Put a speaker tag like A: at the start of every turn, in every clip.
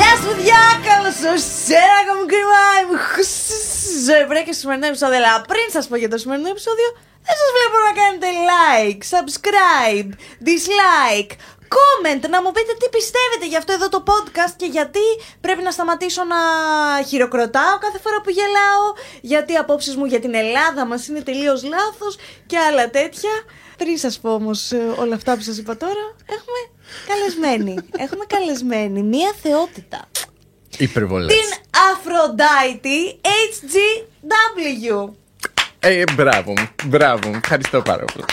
A: Γεια σου, παιδιά! Καλώς σε ένα ακόμη crime. Ζωή και στο σημερινό επεισόδιο. Αλλά πριν σας πω για το σημερινό επεισόδιο, δεν σας βλέπω να κάνετε like, subscribe, dislike, comment, να μου πείτε τι πιστεύετε για αυτό εδώ το podcast και γιατί πρέπει να σταματήσω να χειροκροτάω κάθε φορά που γελάω, γιατί οι απόψεις μου για την Ελλάδα μας είναι τελείως λάθος και άλλα τέτοια. Πριν σας πω όμως ε, όλα αυτά που σας είπα τώρα, έχουμε καλεσμένη. έχουμε καλεσμένη μία θεότητα.
B: Υπερβολές.
A: Την Αφροντάιτη HGW.
B: Ε, μπράβο μου, μπράβο μου. Ευχαριστώ πάρα πολύ.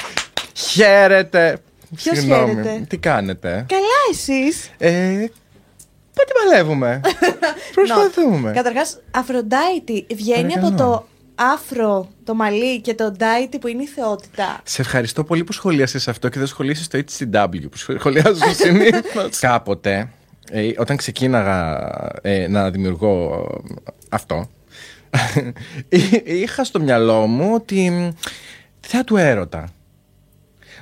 B: Χαίρετε.
A: Ποιος
B: Συγγνώμη.
A: χαίρετε;
B: Τι κάνετε;
A: Καλά εσείς.
B: Ε, πάτε παλεύουμε. Προσπαθούμε.
A: Καταρχάς, Αφροντάιτη βγαίνει από
B: Παρακαλώ.
A: το άφρο, το μαλλί και το ντάιτι που είναι η θεότητα.
B: Σε ευχαριστώ πολύ που σχολίασες αυτό και δεν σχολίασες το HCW που σχολιάζω συνήθως. Κάποτε, ε, όταν ξεκίναγα ε, να δημιουργώ ε, αυτό, εί- είχα στο μυαλό μου ότι μ, θα του έρωτα.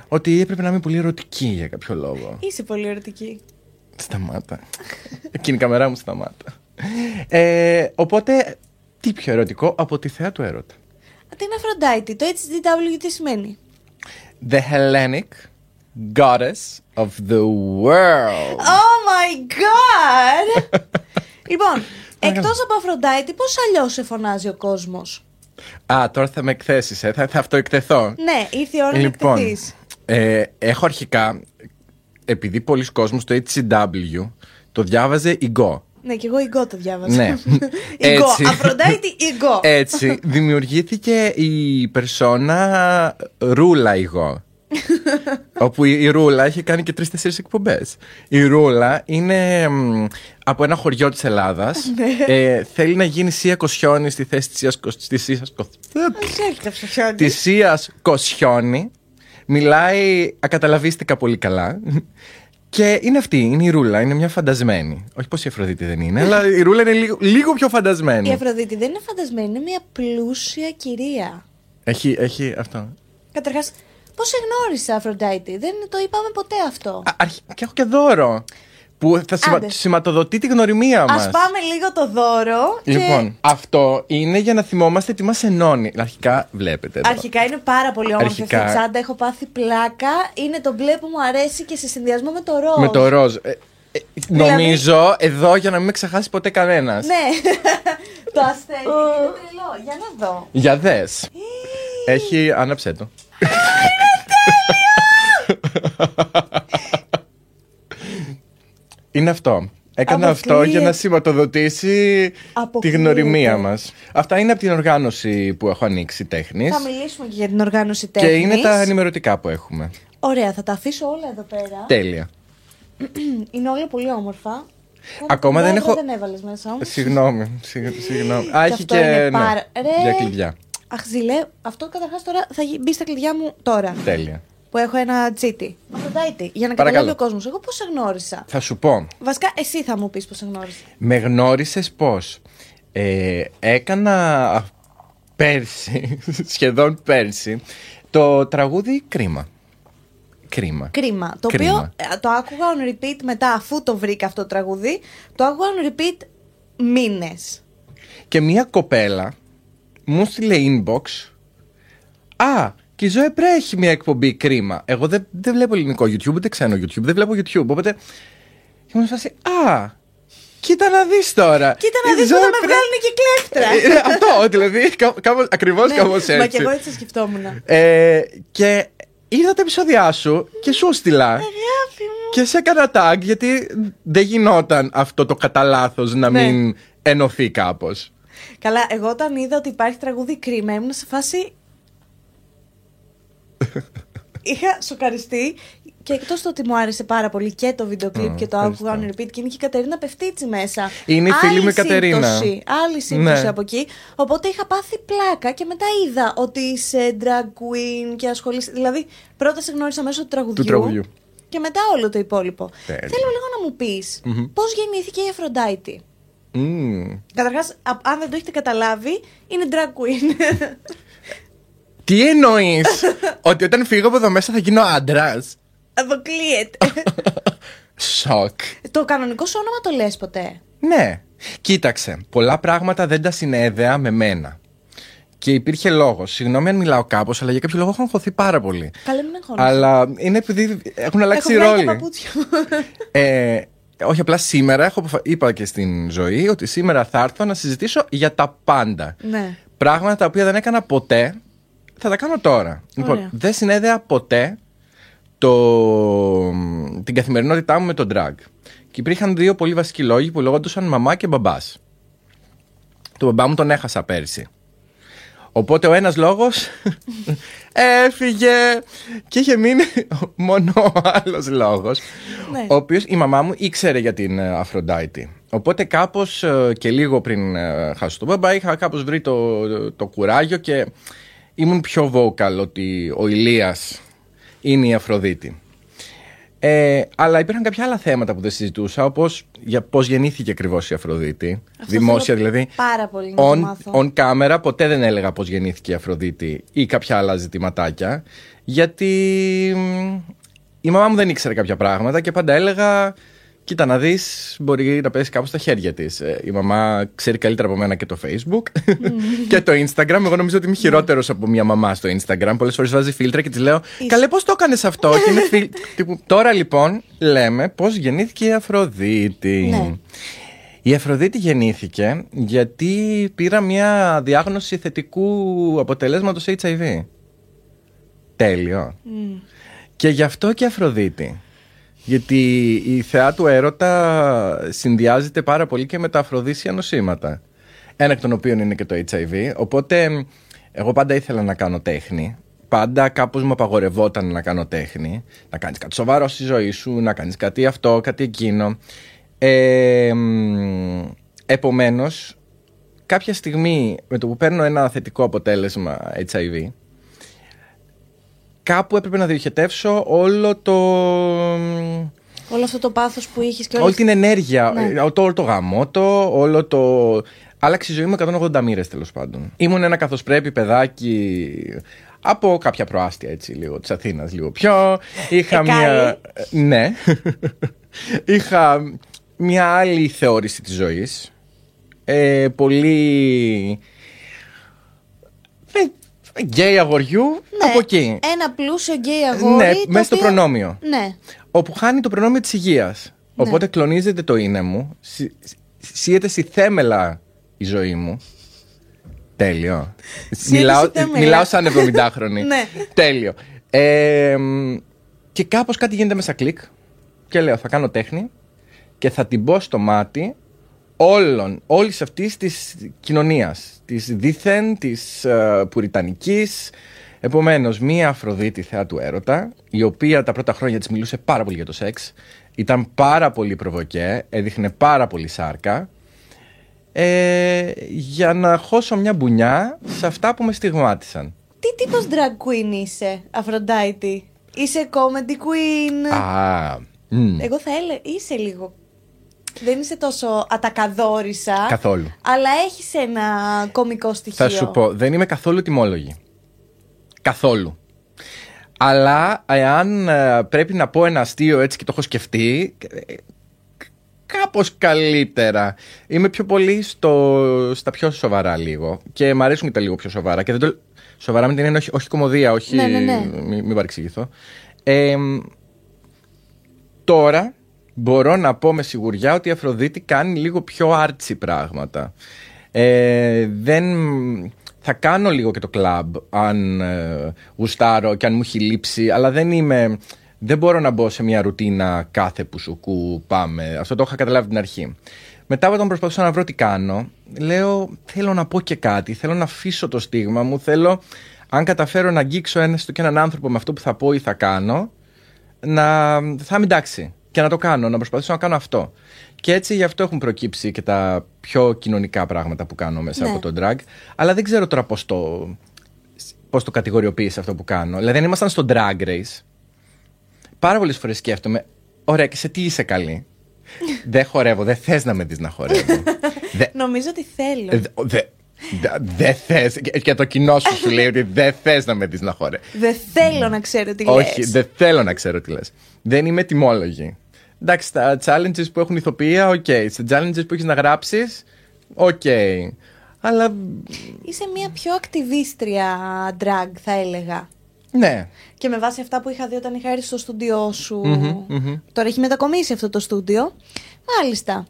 B: Ότι έπρεπε να είμαι πολύ ερωτική για κάποιο λόγο.
A: Είσαι πολύ ερωτική.
B: Σταμάτα. Εκείνη η καμερά μου σταμάτα. Ε, οπότε, τι πιο ερωτικό από τη θέα του έρωτα.
A: Την Αφροντάιτη, το HGW τι σημαίνει;
B: The Hellenic goddess of the world.
A: Oh my god! λοιπόν, εκτός από Αφροντάιτη, πώς αλλιώς σε φωνάζει ο κόσμος;
B: Α, τώρα θα με εκθέσεις, ε. θα, θα αυτοεκτεθώ.
A: Ναι, ήρθε η ώρα να
B: λοιπόν,
A: εκτεθείς.
B: ε, έχω αρχικά, επειδή πολλοί κόσμος το HCW το διάβαζε Ιγκό.
A: Ναι, και εγώ Ιγκό το διάβαζα.
B: Ναι.
A: Ιγκό,
B: Έτσι.
A: Αφροντάιτη Ιγκό.
B: Έτσι, δημιουργήθηκε η περσόνα Ρούλα Ιγώ. όπου η, η Ρούλα έχει κάνει και τρει-τέσσερι εκπομπές. Η Ρούλα είναι μ, από ένα χωριό της Ελλάδας. ε, θέλει να γίνει Σία Κοσιόνη στη θέση της Σίας
A: Πώς έρχεται αυτό ψωφιόνι.
B: Της Σίας Κοσιόνη. Μιλάει ακαταλαβίστηκα πολύ καλά. Και είναι αυτή, είναι η Ρούλα, είναι μια φαντασμένη. Όχι πως η Αφροδίτη δεν είναι, αλλά η Ρούλα είναι λίγο, λίγο πιο φαντασμένη.
A: Η Αφροδίτη δεν είναι φαντασμένη, είναι μια πλούσια κυρία.
B: Έχει, έχει αυτό.
A: Καταρχάς, πώς σε γνώρισε, Αφροντάιτη, δεν το είπαμε ποτέ αυτό.
B: Α, αρχι- και έχω και δώρο. Που θα σημα-
A: Άντε.
B: σηματοδοτεί τη γνωριμία μας.
A: Α πάμε λίγο το δώρο. και
B: Λοιπόν, αυτό είναι για να θυμόμαστε τι μας ενώνει. Αρχικά βλέπετε. Εδώ.
A: Αρχικά είναι πάρα πολύ όμορφη
B: Αρχικά-
A: αυτή η τσάντα. Έχω πάθει πλάκα. Είναι το μπλε που μου αρέσει και σε συνδυασμό με το ροζ.
B: Με το ροζ. Ε, ε,
A: Δηλαδή-
B: Νομίζω εδώ για να μην με ξεχάσει ποτέ κανένας.
A: Ναι. το αστέρι. είναι τρελό. Για να δω.
B: Για δες. Έχει. Άναψε το. Είναι αυτό. Έκανα αυτό
A: Αποκλείεται.
B: για να σηματοδοτήσει τη
A: Αποκλείεται.
B: γνωριμία μας. Αυτά είναι από την οργάνωση που έχω ανοίξει τέχνης.
A: Θα μιλήσουμε και για την οργάνωση
B: Και
A: τέχνης.
B: είναι τα ενημερωτικά που έχουμε.
A: Ωραία, θα τα αφήσω όλα εδώ πέρα.
B: Τέλεια.
A: Είναι όλα πολύ όμορφα.
B: Ακόμα δεν
A: Εδώ
B: έχω-
A: Δεν έβαλες μέσα όμως.
B: Συγγνώμη. συγ- συγγνώμη. Α, έχει
A: αυτό
B: και.
A: είναι
B: ναι,
A: πάρα- Ρε.
B: Για κλειδιά.
A: Αχ, ζηλέ, αυτό καταρχάς τώρα θα γι- μπει στα κλειδιά μου τώρα.
B: Τέλεια.
A: Που έχω ένα τσίτι. Αφροδάιτη, για να
B: Παρακαλώ.
A: καταλάβει ο κόσμος. Εγώ πώς σε γνώρισα;
B: Θα σου πω.
A: Βασικά, εσύ θα μου πεις πώς σε γνώρισα.
B: Με γνώρισες πώς; Ε, έκανα πέρσι, σχεδόν πέρσι, το τραγούδι Κρίμα. Κρίμα.
A: Κρίμα. Το
B: Κρίμα.
A: οποίο ε, το άκουγα on repeat μετά, αφού το βρήκα αυτό το τραγούδι. Το άκουγα on repeat μήνες.
B: Και μία κοπέλα μου στείλε inbox. Α, και η Ζωέ Πρέ έχει μία εκπομπή κρίμα. Εγώ δεν, δεν βλέπω ελληνικό YouTube, ούτε ξένο YouTube, δεν βλέπω YouTube. Οπότε ήμουν σε φάση, Α, κοίτα να δεις τώρα.
A: Κοίτα
B: Η
A: να δεις που
B: Ζωέ
A: θα με
B: Πρέ-
A: βγάλουν και κλέφτρα.
B: Ε, Αυτό, δηλαδή, κα- κάπως, ακριβώς κάπως
A: Ναι, Μα
B: έτσι.
A: και εγώ έτσι το σκεφτόμουν.
B: Ε, και είδα τα επεισόδια σου και σου στείλα.
A: Αγάπη μου.
B: Και σε έκανα tag γιατί δεν γινόταν αυτό το κατά λάθος να
A: Ναι.
B: μην ενωθεί κάπως.
A: Καλά, εγώ όταν είδα ότι υπάρχει τραγούδι κρίμα, ήμουν σε φάση. Είχα σοκαριστεί και εκτός το ότι μου άρεσε πάρα πολύ και το βίντεο κλιπ και το
B: ευχαριστώ.
A: άκουγα on repeat και είναι και η Κατερίνα Πεφτίτσι μέσα.
B: Είναι η φίλη
A: Άλλη
B: μου η Κατερίνα.
A: σύμπτωση, άλλη σύμπτωση
B: Ναι.
A: από εκεί. Οπότε είχα πάθει πλάκα και μετά είδα ότι είσαι drag queen και ασχολείσαι. Δηλαδή, πρώτα σε γνώρισα μέσω του τραγουδιού.
B: Του τραγουδιού.
A: Και μετά όλο το υπόλοιπο.
B: Τέλεια.
A: Θέλω λίγο να μου πεις πώς γεννήθηκε η Αφροντάιτη.
B: Μμμ.
A: Καταρχάς, αν δεν το έχετε καταλάβει, είναι drag queen.
B: Τι εννοείς, Ότι όταν φύγω από εδώ μέσα θα γίνω άντρας.
A: Αποκλείεται.
B: Σοκ.
A: το κανονικό σου όνομα το λες ποτέ;
B: Ναι. Κοίταξε, πολλά πράγματα δεν τα συνέδεα με μένα. Και υπήρχε λόγος. Συγγνώμη αν μιλάω κάπως, αλλά για κάποιο λόγο έχω αγχωθεί πάρα πολύ.
A: Καλά, μην αγχώνεσαι.
B: Αλλά είναι επειδή έχουν αλλάξει οι
A: Έχω βγάλει τα
B: ρόλοι.
A: παπούτσια μου.
B: Ε, όχι, απλά σήμερα έχω, αποφα- είπα και στην ζωή ότι σήμερα θα έρθω να συζητήσω για τα πάντα.
A: ναι.
B: Πράγματα τα οποία δεν έκανα ποτέ, θα τα κάνω τώρα. Λοιπόν, δεν συνέδεα ποτέ το, την καθημερινότητά μου με τον drag. Και υπήρχαν δύο πολύ βασικοί λόγοι που λεγόντουσαν μαμά και μπαμπάς. Το μπαμπά μου τον έχασα πέρσι. Οπότε ο ένας λόγος έφυγε και είχε μείνει μόνο ο άλλος λόγος
A: Ναι.
B: ο οποίος η μαμά μου ήξερε για την ε, Αφροντάιτη. Οπότε κάπως ε, και λίγο πριν ε, χάσω τον μπαμπά είχα κάπως βρει το, το κουράγιο και ήμουν πιο vocal ότι ο Ηλίας είναι η Αφροδίτη. Ε, αλλά υπήρχαν κάποια άλλα θέματα που δεν συζητούσα, όπως για πώς γεννήθηκε ακριβώς η Αφροδίτη.
A: Αυτό
B: δημόσια
A: θέλω
B: δηλαδή.
A: πάρα πολύ να το
B: on,
A: μάθω.
B: on camera ποτέ δεν έλεγα πώς γεννήθηκε η Αφροδίτη ή κάποια άλλα ζητηματάκια. Γιατί μ, η μαμά μου δεν ήξερε κάποια πράγματα και πάντα έλεγα Κοίτα να δεις, μπορεί να πέσει κάπου στα χέρια της. Ε, Η μαμά ξέρει καλύτερα από μένα και το Facebook και το Instagram. Εγώ νομίζω ότι είμαι χειρότερος από μια μαμά στο Instagram. Πολλές φορές βάζει φίλτρα και της λέω Καλέ πώς το έκανες αυτό; Και είναι φιλ... τύπου, Τώρα λοιπόν λέμε πώς γεννήθηκε η Αφροδίτη.
A: Ναι.
B: Η Αφροδίτη γεννήθηκε γιατί πήρα μια διάγνωση θετικού αποτελέσματος HIV. Τέλειο. Και γι' αυτό και Αφροδίτη. Γιατί η θεά του έρωτα συνδυάζεται πάρα πολύ και με τα αφροδίσια νοσήματα. Ένα εκ των οποίων είναι και το HIV. Οπότε εγώ πάντα ήθελα να κάνω τέχνη. Πάντα κάπως μου απαγορευόταν να κάνω τέχνη. Να κάνεις κάτι σοβαρό στη ζωή σου, να κάνεις κάτι αυτό, κάτι εκείνο. Ε, μ, επομένως, κάποια στιγμή με το που παίρνω ένα θετικό αποτέλεσμα HIV, κάπου έπρεπε να διοχετεύσω όλο το...
A: Όλο αυτό το πάθος που είχες και
B: όλη
A: όλη
B: την ενέργεια,
A: Ναι.
B: ε, το, όλο το γαμότο, όλο το... Άλλαξε η ζωή μου 180 μοίρες τέλος πάντων. Ήμουν ένα καθώς πρέπει παιδάκι από κάποια προάστια έτσι λίγο της Αθήνας λίγο πιο. Είχα
A: Εκάρη.
B: μια... ε, Ναι. Είχα μια άλλη θεώρηση της ζωής. Ε, πολύ... ε, Γκέι αγοριού
A: Ναι,
B: από εκεί.
A: Ένα πλούσιο γκέι αγόρι.
B: Ναι,
A: το
B: μέσα στο
A: οποίο-
B: προνόμιο.
A: Ναι.
B: Όπου χάνει το προνόμιο της υγείας.
A: Ναι.
B: Οπότε κλονίζεται το είναι μου, συ- συ- σύεται στη θέμελα η ζωή μου. Τέλειο. μιλάω,
A: στη θέμελα.
B: μιλάω σαν 70χρονη.
A: Ναι.
B: Τέλειο. Ε, μ, και κάπως κάτι γίνεται μέσα κλικ και λέω θα κάνω τέχνη και θα την μπω στο μάτι όλων, όλης αυτής της κοινωνίας, της δίθεν, της ε, πουριτανικής. Επομένως, μία Αφροδίτη θεά του έρωτα, η οποία τα πρώτα χρόνια της μιλούσε πάρα πολύ για το σεξ, ήταν πάρα πολύ προβοκέ, έδειχνε πάρα πολύ σάρκα, ε, για να χώσω μια μπουνιά σε αυτά που με στιγμάτισαν.
A: Τι τύπος drag queen είσαι, Αφροντάιτη; Είσαι comedy queen;
B: Α, μ,
A: Εγώ θα έλεγα, είσαι λίγο. Δεν είσαι τόσο ατακαδόρισα.
B: Καθόλου.
A: Αλλά έχεις ένα κομικό στοιχείο.
B: Θα σου πω, δεν είμαι καθόλου τιμόλογη. Καθόλου. Αλλά εάν ε, πρέπει να πω ένα αστείο έτσι και το έχω σκεφτεί, ε, κάπως καλύτερα. Είμαι πιο πολύ στο, στα πιο σοβαρά λίγο. Και μου αρέσουν και τα λίγο πιο σοβαρά. Και δεν το, σοβαρά με την έννοια όχι, όχι κομμωδία, όχι.
A: Ναι, ναι, ναι.
B: Μην, μην παρεξηγηθώ. Ε, τώρα μπορώ να πω με σιγουριά ότι η Αφροδίτη κάνει λίγο πιο άρτσι πράγματα. Ε, δεν... Θα κάνω λίγο και το κλαμπ αν ε, γουστάρω και αν μου έχει λείψει, αλλά δεν είμαι... Δεν μπορώ να μπω σε μια ρουτίνα κάθε που σου κου πάμε. Αυτό το είχα καταλάβει από την αρχή. Μετά όταν προσπαθούσα να βρω τι κάνω, λέω θέλω να πω και κάτι, θέλω να αφήσω το στίγμα μου, θέλω αν καταφέρω να αγγίξω ένα και έναν άνθρωπο με αυτό που θα πω ή θα κάνω, να θα είμαι εντάξει και να το κάνω, να προσπαθήσω να κάνω αυτό. Και έτσι γι' αυτό έχουν προκύψει και τα πιο κοινωνικά πράγματα που κάνω μέσα
A: Ναι.
B: από το drag. Αλλά δεν ξέρω τώρα πώς το, πώς το κατηγοριοποίησε αυτό που κάνω. Δηλαδή, αν ήμασταν στο drag race, πάρα πολλές φορές σκέφτομαι, ωραία, και σε τι είσαι καλή; δεν χορεύω, δεν θες να με δεις να χορεύω. δεν
A: Νομίζω ότι θέλω.
B: ε, δε- δε- δεν θες, και- και το κοινό σου σου λέει ότι δεν θες να με δεις να χορεύω.
A: Δεν θέλω να ξέρω τι
B: Όχι,
A: λες.
B: δεν θέλω να ξέρω τι λες. Δεν είμαι ετοιμόλογη. Εντάξει, στα challenges που έχουν ηθοποιία, οκ. Στα challenges που έχεις να γράψεις, οκ. Αλλά
A: Είσαι μια πιο ακτιβίστρια drag, θα έλεγα.
B: ναι.
A: Και με βάση αυτά που είχα δει όταν είχα έρθει στο στούντιό σου.
B: μμμ.
A: Τώρα έχει μετακομίσει αυτό το στούντιο. Μάλιστα.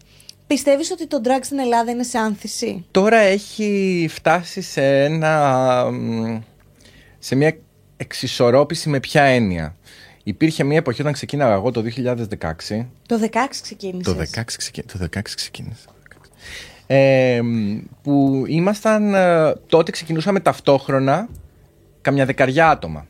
A: Πιστεύεις ότι το drag στην Ελλάδα είναι σε άνθηση;
B: Τώρα έχει φτάσει σε ένα. μ, σε μια εξισορρόπηση με ποια έννοια; Υπήρχε μια εποχή όταν ξεκίναγα εγώ το 2016.
A: Το 16 ξεκίνησες.
B: Το 16, ξεκι... το 16 ξεκίνησε. Ε, μ, που ήμασταν. ε, τότε ξεκινούσαμε ταυτόχρονα καμιά δεκαριά άτομα.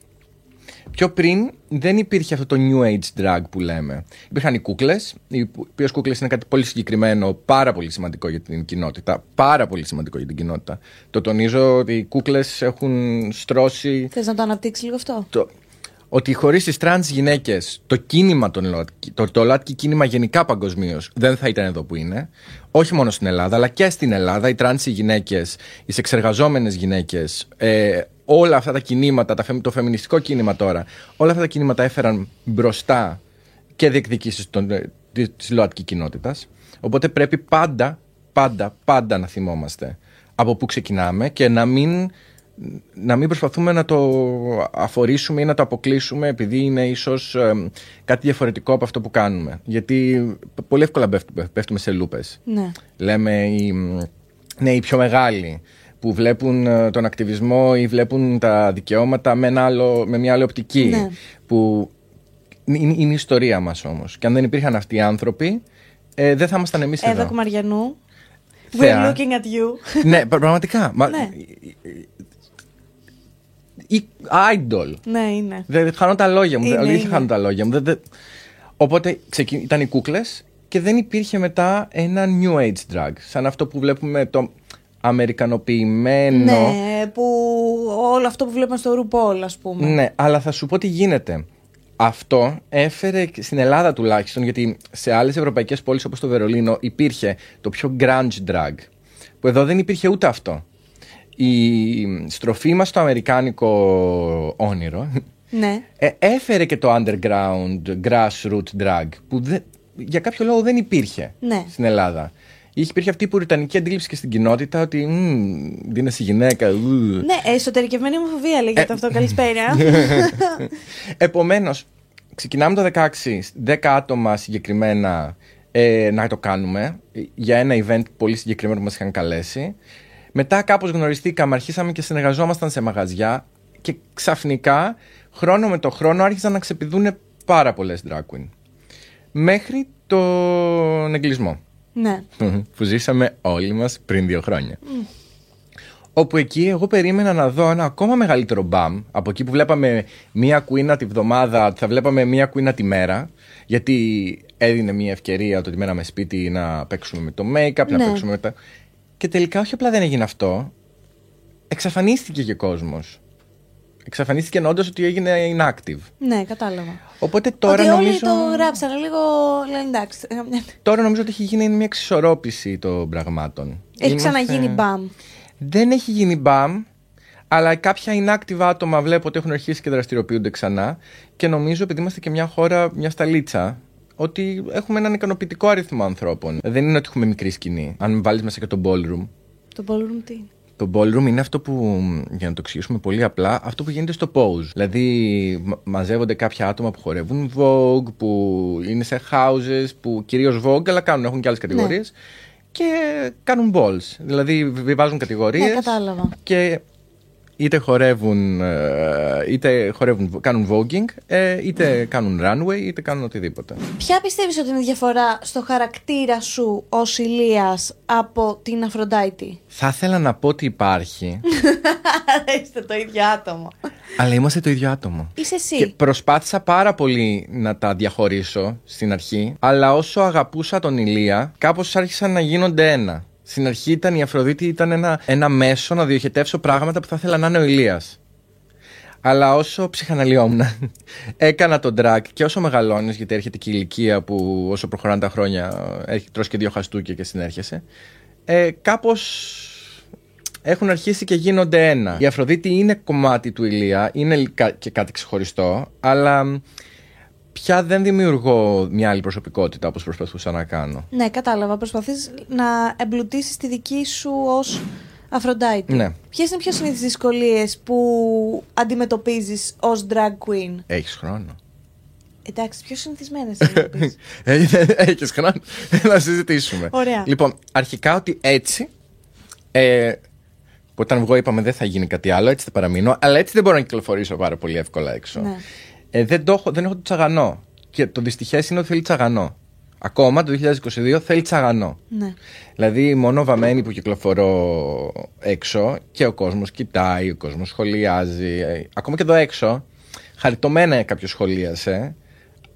B: Πιο πριν δεν υπήρχε αυτό το new age drag που λέμε. Υπήρχαν οι κούκλες, οι οποίες κούκλες είναι κάτι πολύ συγκεκριμένο, πάρα πολύ σημαντικό για την κοινότητα. Πάρα πολύ σημαντικό για την κοινότητα. Το τονίζω ότι οι κούκλες έχουν στρώσει
A: Θες να το αναπτύξεις λίγο αυτό;
B: το, ότι χωρίς τις τρανς γυναίκες, το κίνημα των ΛΟΑΤΚΙ, το, το ΛΟΑΤΚΙ κίνημα γενικά παγκοσμίως δεν θα ήταν εδώ που είναι. Όχι μόνο στην Ελλάδα, αλλά και στην Ελλάδα. Οι τρανς γυναίκες, οι σεξεργαζόμενες γυναίκες, ε, όλα αυτά τα κινήματα, τα, φεμ- το φεμινιστικό κίνημα τώρα, όλα αυτά τα κινήματα έφεραν μπροστά και διεκδικήσεις της ΛΟΑΤΚΙ κοινότητας. Οπότε πρέπει πάντα, πάντα, πάντα να θυμόμαστε από πού ξεκινάμε και να μην να μην προσπαθούμε να το αφορήσουμε ή να το αποκλείσουμε επειδή είναι ίσως ε, κάτι διαφορετικό από αυτό που κάνουμε. Γιατί πολύ εύκολα πέφτουμε, πέφτουμε σε λούπες.
A: Ναι.
B: Λέμε οι, ναι, οι πιο μεγάλοι που βλέπουν ε, τον ακτιβισμό ή βλέπουν τα δικαιώματα με, ένα άλλο, με μια άλλη οπτική.
A: Ναι.
B: Που είναι, είναι η ιστορία μας όμως. Και αν δεν υπήρχαν αυτοί οι άνθρωποι, ε, δεν θα ήμασταν εμείς
A: Εύα
B: εδώ.
A: Κουμαριανού.
B: Θεά.
A: We're looking at you.
B: ναι, πρα- πραγματικά. Μα,
A: Ναι.
B: Ή idol.
A: ναι, είναι.
B: Δεν χάνω τα λόγια μου.
A: Είναι,
B: αλήθεια
A: είναι.
B: χάνω τα λόγια μου. Δεν- δεν- Οπότε ξεκι... ήταν οι κούκλες και δεν υπήρχε μετά ένα new age drag. Σαν αυτό που βλέπουμε το αμερικανοποιημένο.
A: Ναι, που όλο αυτό που βλέπουμε στο RuPaul, ας πούμε.
B: Ναι, αλλά θα σου πω τι γίνεται. Αυτό έφερε και στην Ελλάδα τουλάχιστον, γιατί σε άλλες ευρωπαϊκές πόλεις όπως το Βερολίνο υπήρχε το πιο grunge drag. Που εδώ δεν υπήρχε ούτε αυτό. Η στροφή μας στο αμερικάνικο όνειρο
A: Ναι.
B: ε, έφερε και το underground grassroot drag που δεν- για κάποιο λόγο δεν υπήρχε
A: Ναι.
B: στην Ελλάδα. Είχε υπήρχε αυτή η πουριτανική αντίληψη και στην κοινότητα ότι «Μμμ, δίνεσαι γυναίκα. ου».
A: Ναι, εσωτερικευμένη ομοφοβία λέγεται αυτό. Καλησπέρα.
B: Επομένως, ξεκινάμε το 16, 10 άτομα συγκεκριμένα ε, να το κάνουμε για ένα event πολύ συγκεκριμένο που μας είχαν καλέσει. Μετά κάπως γνωριστήκαμε, αρχίσαμε και συνεργαζόμασταν σε μαγαζιά και ξαφνικά, χρόνο με το χρόνο, άρχισαν να ξεπηδούν πάρα πολλές drag queen. Μέχρι τον εγκλισμό
A: ναι.
B: που ζήσαμε όλοι μας πριν δύο χρόνια. Όπου εκεί εγώ περίμενα να δω ένα ακόμα μεγαλύτερο μπαμ από εκεί που βλέπαμε μία κουίνα τη βδομάδα, θα βλέπαμε μία κουίνα τη μέρα, γιατί έδινε μία ευκαιρία το ότι μέναμε σπίτι να παίξουμε με το make-up, να
A: Ναι.
B: παίξουμε με τα. Και τελικά όχι απλά δεν έγινε αυτό, εξαφανίστηκε και κόσμος. Εξαφανίστηκε όντω ότι έγινε inactive.
A: Ναι, κατάλαβα.
B: Οπότε τώρα
A: ότι όλοι
B: νομίζω.
A: το γράψανε λίγο. Λένε εντάξει. ε,
B: Τώρα νομίζω ότι έχει γίνει μια εξισορρόπηση των πραγμάτων.
A: Έχει
B: Είμαστε-
A: ξαναγίνει μπαμ.
B: Δεν έχει γίνει μπαμ, αλλά κάποια inactive άτομα βλέπω ότι έχουν αρχίσει και δραστηριοποιούνται ξανά και νομίζω επειδή είμαστε και μια χώρα, μια σταλίτσα, ότι έχουμε έναν ικανοποιητικό αριθμό ανθρώπων. Δεν είναι ότι έχουμε μικρή σκηνή. Αν βάλεις μέσα και το ballroom.
A: Το ballroom τι. είναι;
B: Το ballroom είναι αυτό που, για να το εξηγήσουμε πολύ απλά, αυτό που γίνεται στο pose. Δηλαδή μα- μαζεύονται κάποια άτομα που χορεύουν Vogue, που είναι σε houses, που κυρίως Vogue, αλλά κάνουν, έχουν και άλλες κατηγορίες. Και κάνουν balls. Δηλαδή β- βάζουν κατηγορίες.
A: Ναι, κατάλαβα.
B: Και είτε χορεύουν, ε, είτε χορεύουν, κάνουν voguing, ε, είτε κάνουν runway, είτε κάνουν οτιδήποτε.
A: Ποια πιστεύεις ότι είναι η διαφορά στο χαρακτήρα σου ως Ηλίας από την Αφροντάιτη.
B: Θα ήθελα να πω ότι υπάρχει,
A: Είστε το ίδιο άτομο.
B: αλλά είμαστε το ίδιο άτομο.
A: Είσαι εσύ.
B: Και προσπάθησα πάρα πολύ να τα διαχωρίσω στην αρχή, αλλά όσο αγαπούσα τον Ηλία, κάπως άρχισαν να γίνονται ένα. Στην αρχή ήταν η Αφροδίτη ήταν ένα, ένα μέσο να διοχετεύσω πράγματα που θα ήθελα να είναι ο Ηλίας. Αλλά όσο ψυχαναλυόμουν, έκανα τον drag και όσο μεγαλώνεις, γιατί έρχεται και η ηλικία που όσο προχωράνε τα χρόνια, έχει, τρως και δύο χαστούκια και συνέρχεσαι, ε, κάπως έχουν αρχίσει και γίνονται ένα. Η Αφροδίτη είναι κομμάτι του Ηλία, είναι κα- και κάτι ξεχωριστό, αλλά μ, πια δεν δημιουργώ μια άλλη προσωπικότητα όπως προσπαθούσα να κάνω.
A: Ναι, κατάλαβα. Προσπαθείς να εμπλουτίσεις τη δική σου ως Αφροντάιτη.
B: Ναι.
A: Ποιες είναι οι πιο συνήθεις δυσκολίες που αντιμετωπίζεις ως drag queen;
B: Έχεις χρόνο.
A: Εντάξει, πιο συνηθισμένες είναι να πεις.
B: Έχεις χρόνο να συζητήσουμε.
A: Ωραία.
B: Λοιπόν, αρχικά ότι έτσι, ε, που όταν εγώ είπαμε δεν θα γίνει κάτι άλλο, έτσι θα παραμείνω, αλλά έτσι δεν μπορώ να κυκλοφορήσω πάρα πολύ εύκολα έξω.
A: Ναι.
B: Ε, δεν, το έχω, δεν έχω το τσαγανό. Και το δυστυχές είναι ότι θέλει τσαγανό. Ακόμα το 2022 θέλει τσαγανό.
A: ναι.
B: Δηλαδή, μόνο βαμμένη που κυκλοφορώ έξω και ο κόσμος κοιτάει, ο κόσμος σχολιάζει. Ε, Ακόμα και εδώ έξω, χαριτωμένα κάποιο σχολίασε.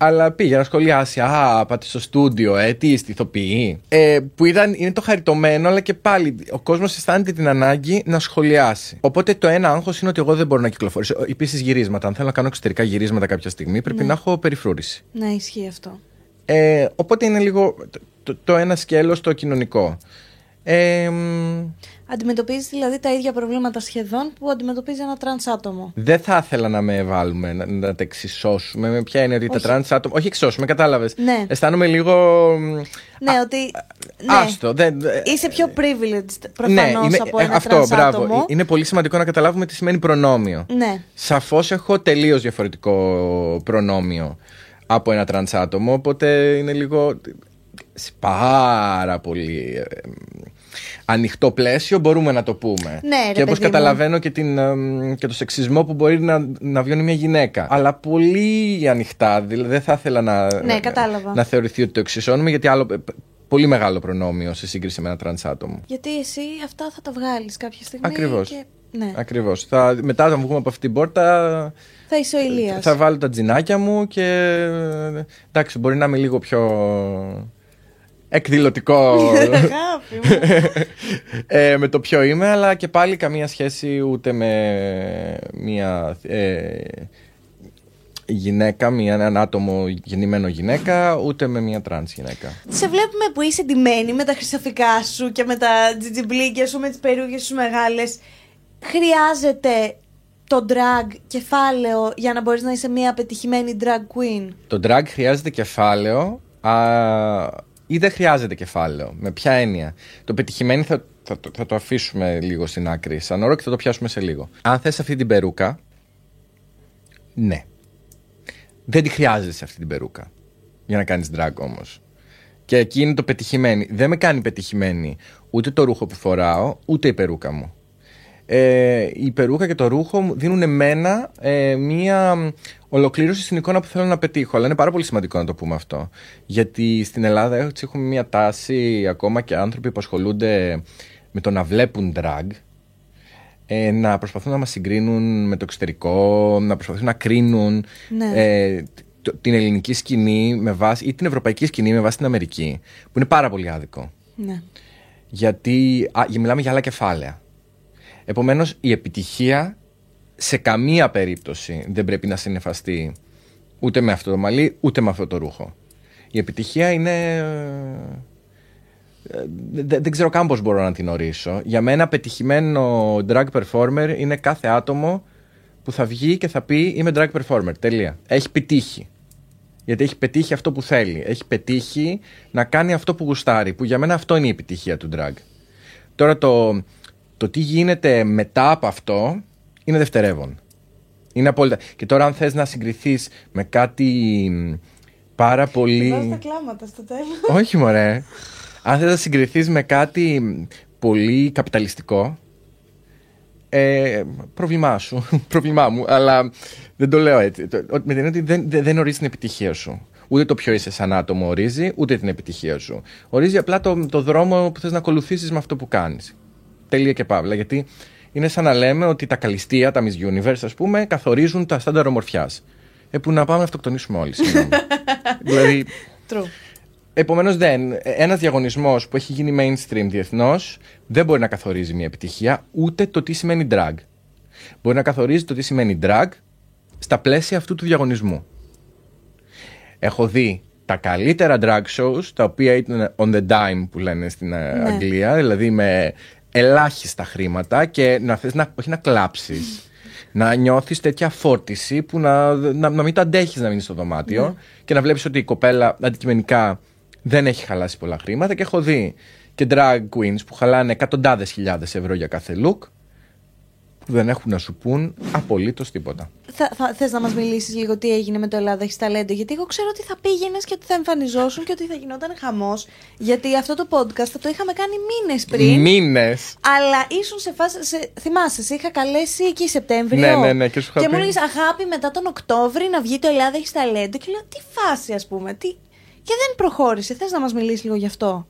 B: Αλλά πήγε να σχολιάσει. Α, πάτε στο στούντιο, ε, τι είστε, ηθοποιοί. Ε, που ήταν, είναι το χαριτωμένο, αλλά και πάλι ο κόσμος αισθάνεται την ανάγκη να σχολιάσει. Οπότε το ένα άγχος είναι ότι εγώ δεν μπορώ να κυκλοφορήσω. Επίσης, γυρίσματα. Αν θέλω να κάνω εξωτερικά γυρίσματα κάποια στιγμή, πρέπει να έχω περιφρούρηση.
A: Ναι, ισχύει αυτό.
B: Ε, οπότε είναι λίγο το, το, το ένα σκέλος το κοινωνικό. Ε, μ,
A: Αντιμετωπίζεις δηλαδή τα ίδια προβλήματα σχεδόν που αντιμετωπίζει ένα τρανς άτομο.
B: δεν θα ήθελα να με βάλουμε, να, να τα εξισώσουμε. Με ποια είναι ότι
A: Όχι.
B: τα τρανς άτομα. Όχι εξισώσουμε, κατάλαβες.
A: Ναι.
B: Αισθάνομαι λίγο. μ,
A: Ναι, ότι. Ναι.
B: Άστο. Δεν,
A: Είσαι πιο privileged
B: ναι,
A: προφανώς
B: είμαι-
A: από
B: ε,
A: ένα
B: αυτό,
A: τρανς
B: μπράβο.
A: άτομο.
B: Είναι πολύ σημαντικό να καταλάβουμε τι σημαίνει προνόμιο.
A: Ναι.
B: Σαφώς έχω τελείως διαφορετικό προνόμιο από ένα τρανς άτομο, οπότε είναι λίγο σε πάρα πολύ ε, ανοιχτό πλαίσιο μπορούμε να το πούμε.
A: Ναι, ρε
B: και όπως
A: παιδί μου.
B: καταλαβαίνω και, την, εμ, και το σεξισμό που μπορεί να, να βιώνει μια γυναίκα. Αλλά πολύ ανοιχτά, δηλαδή δεν θα ήθελα να,
A: Ναι, κατάλαβα.
B: να θεωρηθεί ότι το εξισώνουμε γιατί άλλο, ε, πολύ μεγάλο προνόμιο σε σύγκριση με ένα τρανς άτομο.
A: Γιατί εσύ αυτά θα τα βγάλεις κάποια στιγμή.
B: Ακριβώς.
A: Και... Ναι.
B: Ακριβώς. Θα, μετά όταν βγούμε από αυτή την πόρτα
A: Θα είσαι ο Ηλίας.
B: θα βάλω τα τζινάκια μου και εντάξει μπορεί να είμαι λίγο πιο εκδηλωτικό
A: Αγάπη μου.
B: ε, με το ποιο είμαι αλλά και πάλι καμία σχέση ούτε με μια ε, γυναίκα, μια, έναν άτομο γεννημένο γυναίκα ούτε με μια τρανς γυναίκα.
A: Σε βλέπουμε που είσαι ντυμένη με τα χρυσαφικά σου και με τα τζιτζιμπλίκια σου, με τις περούκες σου μεγάλες. Χρειάζεται το drag κεφάλαιο για να μπορείς να είσαι μια πετυχημένη drag queen;
B: Το drag χρειάζεται κεφάλαιο α, ή δεν χρειάζεται κεφάλαιο. Με ποια έννοια. Το πετυχημένο θα, θα, το- θα το αφήσουμε λίγο στην άκρη σαν όρο και θα το πιάσουμε σε λίγο. Αν θες αυτή την περούκα, ναι. Δεν τη χρειάζεσαι αυτή την περούκα για να κάνεις drag όμως. Και εκεί είναι το πετυχημένη. Δεν με κάνει πετυχημένη ούτε το ρούχο που φοράω, ούτε η περούκα μου. Ε, η περούκα και το ρούχο μου δίνουν εμένα ε, μία ολοκλήρωση στην εικόνα που θέλω να πετύχω. Αλλά είναι πάρα πολύ σημαντικό να το πούμε αυτό. Γιατί στην Ελλάδα έτσι, έχουμε μία τάση ακόμα και άνθρωποι που ασχολούνται με το να βλέπουν drag ε, να προσπαθούν να μας συγκρίνουν με το εξωτερικό, να προσπαθούν να κρίνουν
A: Ναι.
B: ε, το- την ελληνική σκηνή με βάση, ή την ευρωπαϊκή σκηνή με βάση την Αμερική, που είναι πάρα πολύ άδικο.
A: Ναι.
B: Γιατί α, για- μιλάμε για άλλα κεφάλαια. Επομένως, η επιτυχία σε καμία περίπτωση δεν πρέπει να συνεφαστεί ούτε με αυτό το μαλλί, ούτε με αυτό το ρούχο. Η επιτυχία είναι... ε, δε- δεν ξέρω καν πώς μπορώ να την ορίσω. Για μένα πετυχημένο drag performer είναι κάθε άτομο που θα βγει και θα πει είμαι drag performer. Τελεία. Έχει πετύχει. Γιατί έχει πετύχει αυτό που θέλει. Έχει πετύχει να κάνει αυτό που γουστάρει. Που για μένα αυτό είναι η επιτυχία του drag. Τώρα το, το τι γίνεται μετά από αυτό είναι δευτερεύον. Είναι απόλυτα. Και τώρα αν θες να συγκριθείς με κάτι μ, πάρα
A: Βάζω τα
B: πολύ...
A: κλάματα στο τέλος.
B: Όχι μωρέ. Αν θες να συγκριθείς με κάτι μ, πολύ καπιταλιστικό, ε, πρόβλημά σου, πρόβλημά μου, αλλά δεν το λέω έτσι. Το- ότι- Με την έννοια ότι δεν, δεν, δεν ορίζει την επιτυχία σου. Ούτε το ποιο είσαι σαν άτομο ορίζει, ούτε την επιτυχία σου. Ορίζει απλά το, το δρόμο που θες να ακολουθήσεις με αυτό που κάνεις. Τελεία και παύλα. Γιατί είναι σαν να λέμε ότι τα καλυστία, τα Miss Universe, ας πούμε, καθορίζουν τα στάνταρ ομορφιάς. Ε, που να πάμε να αυτοκτονήσουμε όλοι. συγγνώμη. δηλαδή,
A: True.
B: Επομένως, δεν. Ένας διαγωνισμός που έχει γίνει mainstream διεθνώς δεν μπορεί να καθορίζει μια επιτυχία ούτε το τι σημαίνει drag. Μπορεί να καθορίζει το τι σημαίνει drag στα πλαίσια αυτού του διαγωνισμού. Έχω δει τα καλύτερα drag shows, τα οποία ήταν on the dime που λένε στην ε,
A: Ναι.
B: Αγγλία, δηλαδή με ελάχιστα χρήματα και να θες να, όχι να κλάψεις, Να νιώθεις τέτοια φόρτιση που να, να, να μην το αντέχεις να μείνεις στο δωμάτιο
A: Ναι.
B: και να βλέπεις ότι η κοπέλα αντικειμενικά δεν έχει χαλάσει πολλά χρήματα. Και έχω δει και drag queens που χαλάνε εκατοντάδες χιλιάδες ευρώ για κάθε look που δεν έχουν να σου πούν απολύτως τίποτα.
A: Θα, θα, θες να μας μιλήσεις λίγο τι έγινε με το Ελλάδα έχεις ταλέντο γιατί εγώ ξέρω ότι θα πήγαινες και ότι θα εμφανιζόσουν και ότι θα γινόταν χαμός γιατί αυτό το podcast θα το είχαμε κάνει μήνες πριν
B: Μήνες.
A: αλλά ήσουν σε φάση. Σε, θυμάσαι, σε είχα καλέσει εκεί Σεπτέμβριο.
B: Ναι, ναι, ναι, και σου είχα
A: μου
B: πει.
A: έλεγες αγάπη μετά τον Οκτώβρη να βγει το Ελλάδα έχεις ταλέντο. Και λέω τι φάση, ας πούμε. Τι... Και δεν προχώρησε. Θες να μας μιλήσεις λίγο γι' αυτό;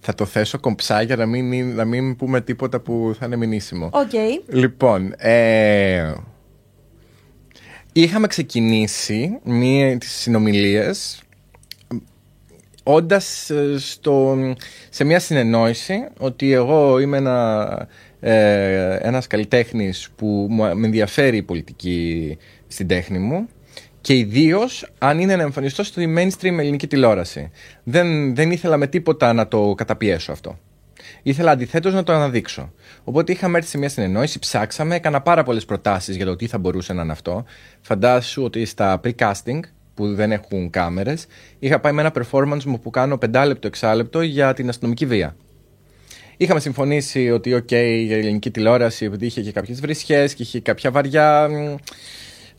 B: Θα το θέσω κομψά για να μην, να μην πούμε τίποτα που θα είναι μηνύσιμο.
A: Οκ.
B: Λοιπόν, ε, είχαμε ξεκινήσει μία τις συνομιλίες όντας ε, στο, σε μια συνεννόηση ότι εγώ είμαι ένα, ε, ένας καλλιτέχνης που μου- με ενδιαφέρει η πολιτική στην τέχνη μου και ιδίως αν είναι να εμφανιστώ στη mainstream ελληνική τηλεόραση. Δεν, δεν ήθελα με τίποτα να το καταπιέσω αυτό. Ήθελα αντιθέτως να το αναδείξω. Οπότε είχαμε έρθει σε μια συνεννόηση, ψάξαμε, έκανα πάρα πολλές προτάσεις για το τι θα μπορούσε να είναι αυτό. Φαντάσου ότι στα pre-casting, που δεν έχουν κάμερες, είχα πάει με ένα performance μου που κάνω πεντάλεπτο, εξάλεπτο για την αστυνομική βία. Είχαμε συμφωνήσει ότι, OK, η ελληνική τηλεόραση, επειδή είχε και κάποιες βρισχές και είχε κάποια βαριά.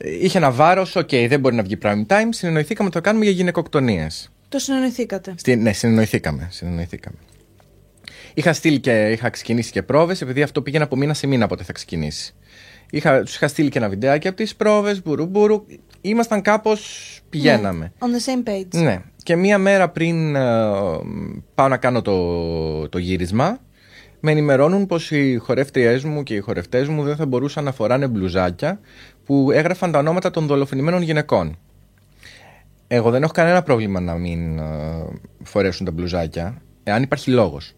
B: Μ, Είχε ένα βάρος, OK, δεν μπορεί να βγει prime time. Συνεννοηθήκαμε ότι το κάνουμε για γυναικοκτονίες.
A: Το συνεννοηθήκατε.
B: Στη, ναι, συνεννοηθήκαμε. συνεννοηθήκαμε. Είχα στείλει και είχα ξεκινήσει και πρόβες, επειδή αυτό πήγαινε από μήνα σε μήνα πότε θα ξεκινήσει. Είχα, τους είχα στείλει και ένα βιντεάκι από τις πρόβες, μπουρου μπουρου. Ήμασταν κάπως. πηγαίναμε.
A: On the same page.
B: Ναι. Και μία μέρα πριν ε, πάω να κάνω το, το γύρισμα, με ενημερώνουν πως οι χορεύτριές μου και οι χορευτές μου δεν θα μπορούσαν να φοράνε μπλουζάκια που έγραφαν τα ονόματα των δολοφονημένων γυναικών. Εγώ δεν έχω κανένα πρόβλημα να μην ε, φορέσουν τα μπλουζάκια, εάν υπάρχει λόγος.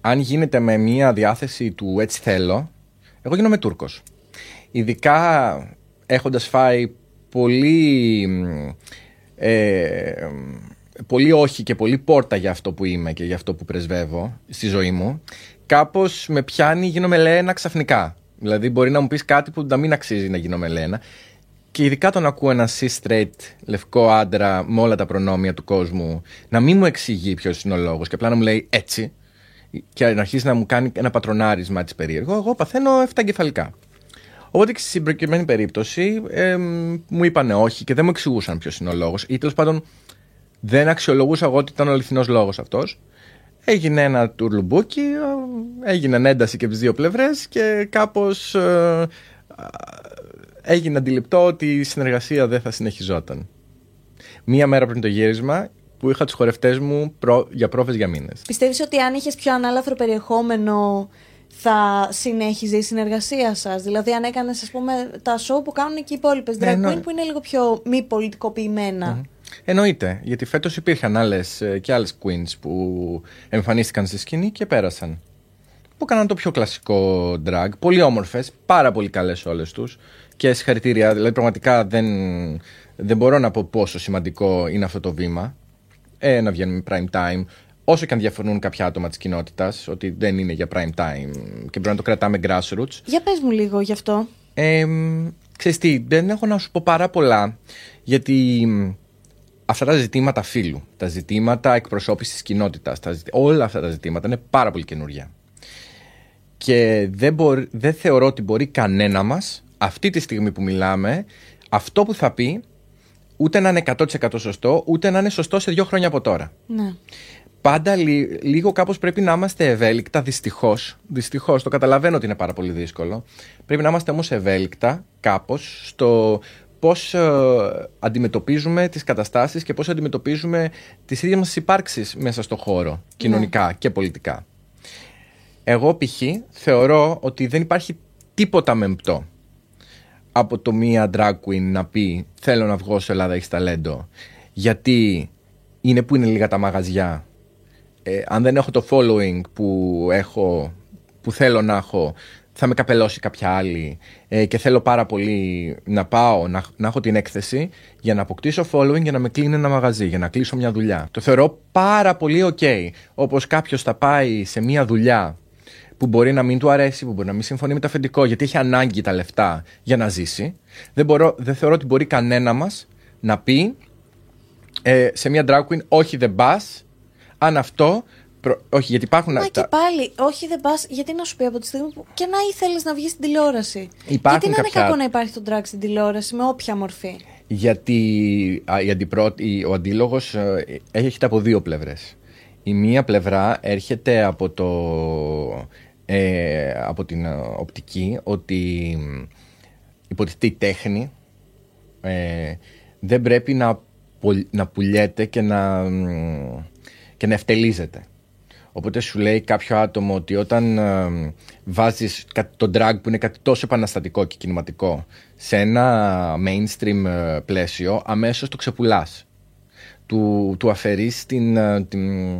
B: Αν γίνεται με μία διάθεση του έτσι θέλω, εγώ γίνομαι Τούρκος. Ειδικά έχοντας φάει πολύ, μ, ε, πολύ όχι και πολύ πόρτα για αυτό που είμαι και για αυτό που πρεσβεύω στη ζωή μου, κάπως με πιάνει γίνομαι Λένα ξαφνικά. Δηλαδή μπορεί να μου πεις κάτι που να μην αξίζει να γίνομαι Λένα. Και ειδικά τον ακούω ένα C-straight λευκό άντρα με όλα τα προνόμια του κόσμου να μην μου εξηγεί ποιος είναι ο λόγος και απλά να μου λέει έτσι και να αρχίσει να μου κάνει ένα πατρονάρισμα έτσι περίεργο, εγώ παθαίνω 7 εγκεφαλικά. Οπότε και στη συγκεκριμένη περίπτωση ε, μου είπαν όχι και δεν μου εξηγούσαν ποιος είναι ο λόγος ή τέλος πάντων δεν αξιολογούσα εγώ ότι ήταν ο αληθινός λόγος αυτός. Έγινε ένα τουρλουμπούκι, ε, έγινε ένταση και από τις δύο πλευρές και κάπως ε, έγινε αντιληπτό ότι η συνεργασία δεν θα συνεχιζόταν. Μία μέρα πριν το γύρισμα που είχα τους χορευτές μου προ... για πρόβες για μήνες.
A: Πιστεύεις ότι αν είχες πιο ανάλαφρο περιεχόμενο θα συνέχιζε η συνεργασία σας; Δηλαδή αν έκανες ας πούμε τα show που κάνουν και οι υπόλοιπες drag
B: Ναι, ναι.
A: queen που είναι λίγο πιο μη πολιτικοποιημένα.
B: Εννοείται, γιατί φέτος υπήρχαν άλλες ε, και άλλες queens που εμφανίστηκαν στη σκηνή και πέρασαν. Που έκαναν το πιο κλασικό drag. Πολύ όμορφες, πάρα πολύ καλές όλες τους. Και συγχαρητήρια, δηλαδή πραγματικά δεν, δεν μπορώ να πω πόσο σημαντικό είναι αυτό το βήμα. Ε, να βγαίνουμε prime time. Όσο και αν διαφωνούν κάποια άτομα της κοινότητας, ότι δεν είναι για prime time και πρέπει να το κρατάμε grassroots.
A: Για πες μου λίγο γι' αυτό.
B: Ε, ξέρεις τι, δεν έχω να σου πω πάρα πολλά, γιατί μ, αυτά τα ζητήματα φύλου, τα ζητήματα εκπροσώπησης της κοινότητας, τα ζητη- όλα αυτά τα ζητήματα είναι πάρα πολύ καινούργια. Και δεν, μπορ- δεν θεωρώ ότι μπορεί κανένα μας, αυτή τη στιγμή που μιλάμε, αυτό που θα πει, ούτε να είναι 100% σωστό, ούτε να είναι σωστό σε δύο χρόνια από τώρα.
A: Ναι.
B: Πάντα λι- λίγο κάπως πρέπει να είμαστε ευέλικτα, δυστυχώς. Δυστυχώς, το καταλαβαίνω ότι είναι πάρα πολύ δύσκολο. Πρέπει να είμαστε όμως ευέλικτα κάπως στο πώς ε, αντιμετωπίζουμε τις καταστάσεις και πώς αντιμετωπίζουμε τις ίδιες μας υπάρξεις μέσα στο χώρο, κοινωνικά και πολιτικά. Εγώ π.χ. θεωρώ ότι δεν υπάρχει τίποτα μεμπτό από το μία drag queen να πει θέλω να βγω σε Ελλάδα έχεις ταλέντο γιατί είναι που είναι λίγα τα μαγαζιά ε, αν δεν έχω το following που έχω που θέλω να έχω θα με καπελώσει κάποια άλλη ε, και θέλω πάρα πολύ να πάω να, να έχω την έκθεση για να αποκτήσω following για να με κλείνει ένα μαγαζί, για να κλείσω μια δουλειά. Το θεωρώ πάρα πολύ ok. Όπως κάποιος θα πάει σε μια δουλειά που μπορεί να μην του αρέσει, που μπορεί να μην συμφωνεί με το αφεντικό, γιατί έχει ανάγκη τα λεφτά για να ζήσει. Δεν, μπορώ, δεν θεωρώ ότι μπορεί κανένα μας να πει ε, σε μια drag queen, όχι δεν πας, αν αυτό. Προ- όχι, γιατί υπάρχουν.
A: Μα
B: τα-
A: και πάλι, όχι δεν πας, γιατί να σου πει από τη στιγμή που και να ήθελες να βγεις στην τηλεόραση.
B: Υπάρχουν
A: γιατί να είναι
B: κάποια-
A: κακό να υπάρχει το drag στην τηλεόραση με όποια μορφή;
B: Γιατί α, η αντιπρό- η- ο αντίλογος ε, έρχεται από δύο πλευρές. Η μία πλευρά έρχεται από, το, ε, από την ε, οπτική ότι μ, υποτίθεται η τέχνη ε, δεν πρέπει να, πουλ- να πουλιέται και να, μ, και να ευτελίζεται. Οπότε σου λέει κάποιο άτομο ότι όταν ε, βάζεις κάτι- το drag που είναι κάτι τόσο επαναστατικό και κινηματικό σε ένα mainstream ε, πλαίσιο, αμέσως το ξεπουλάς. Του, του αφαιρείς την, ε, την,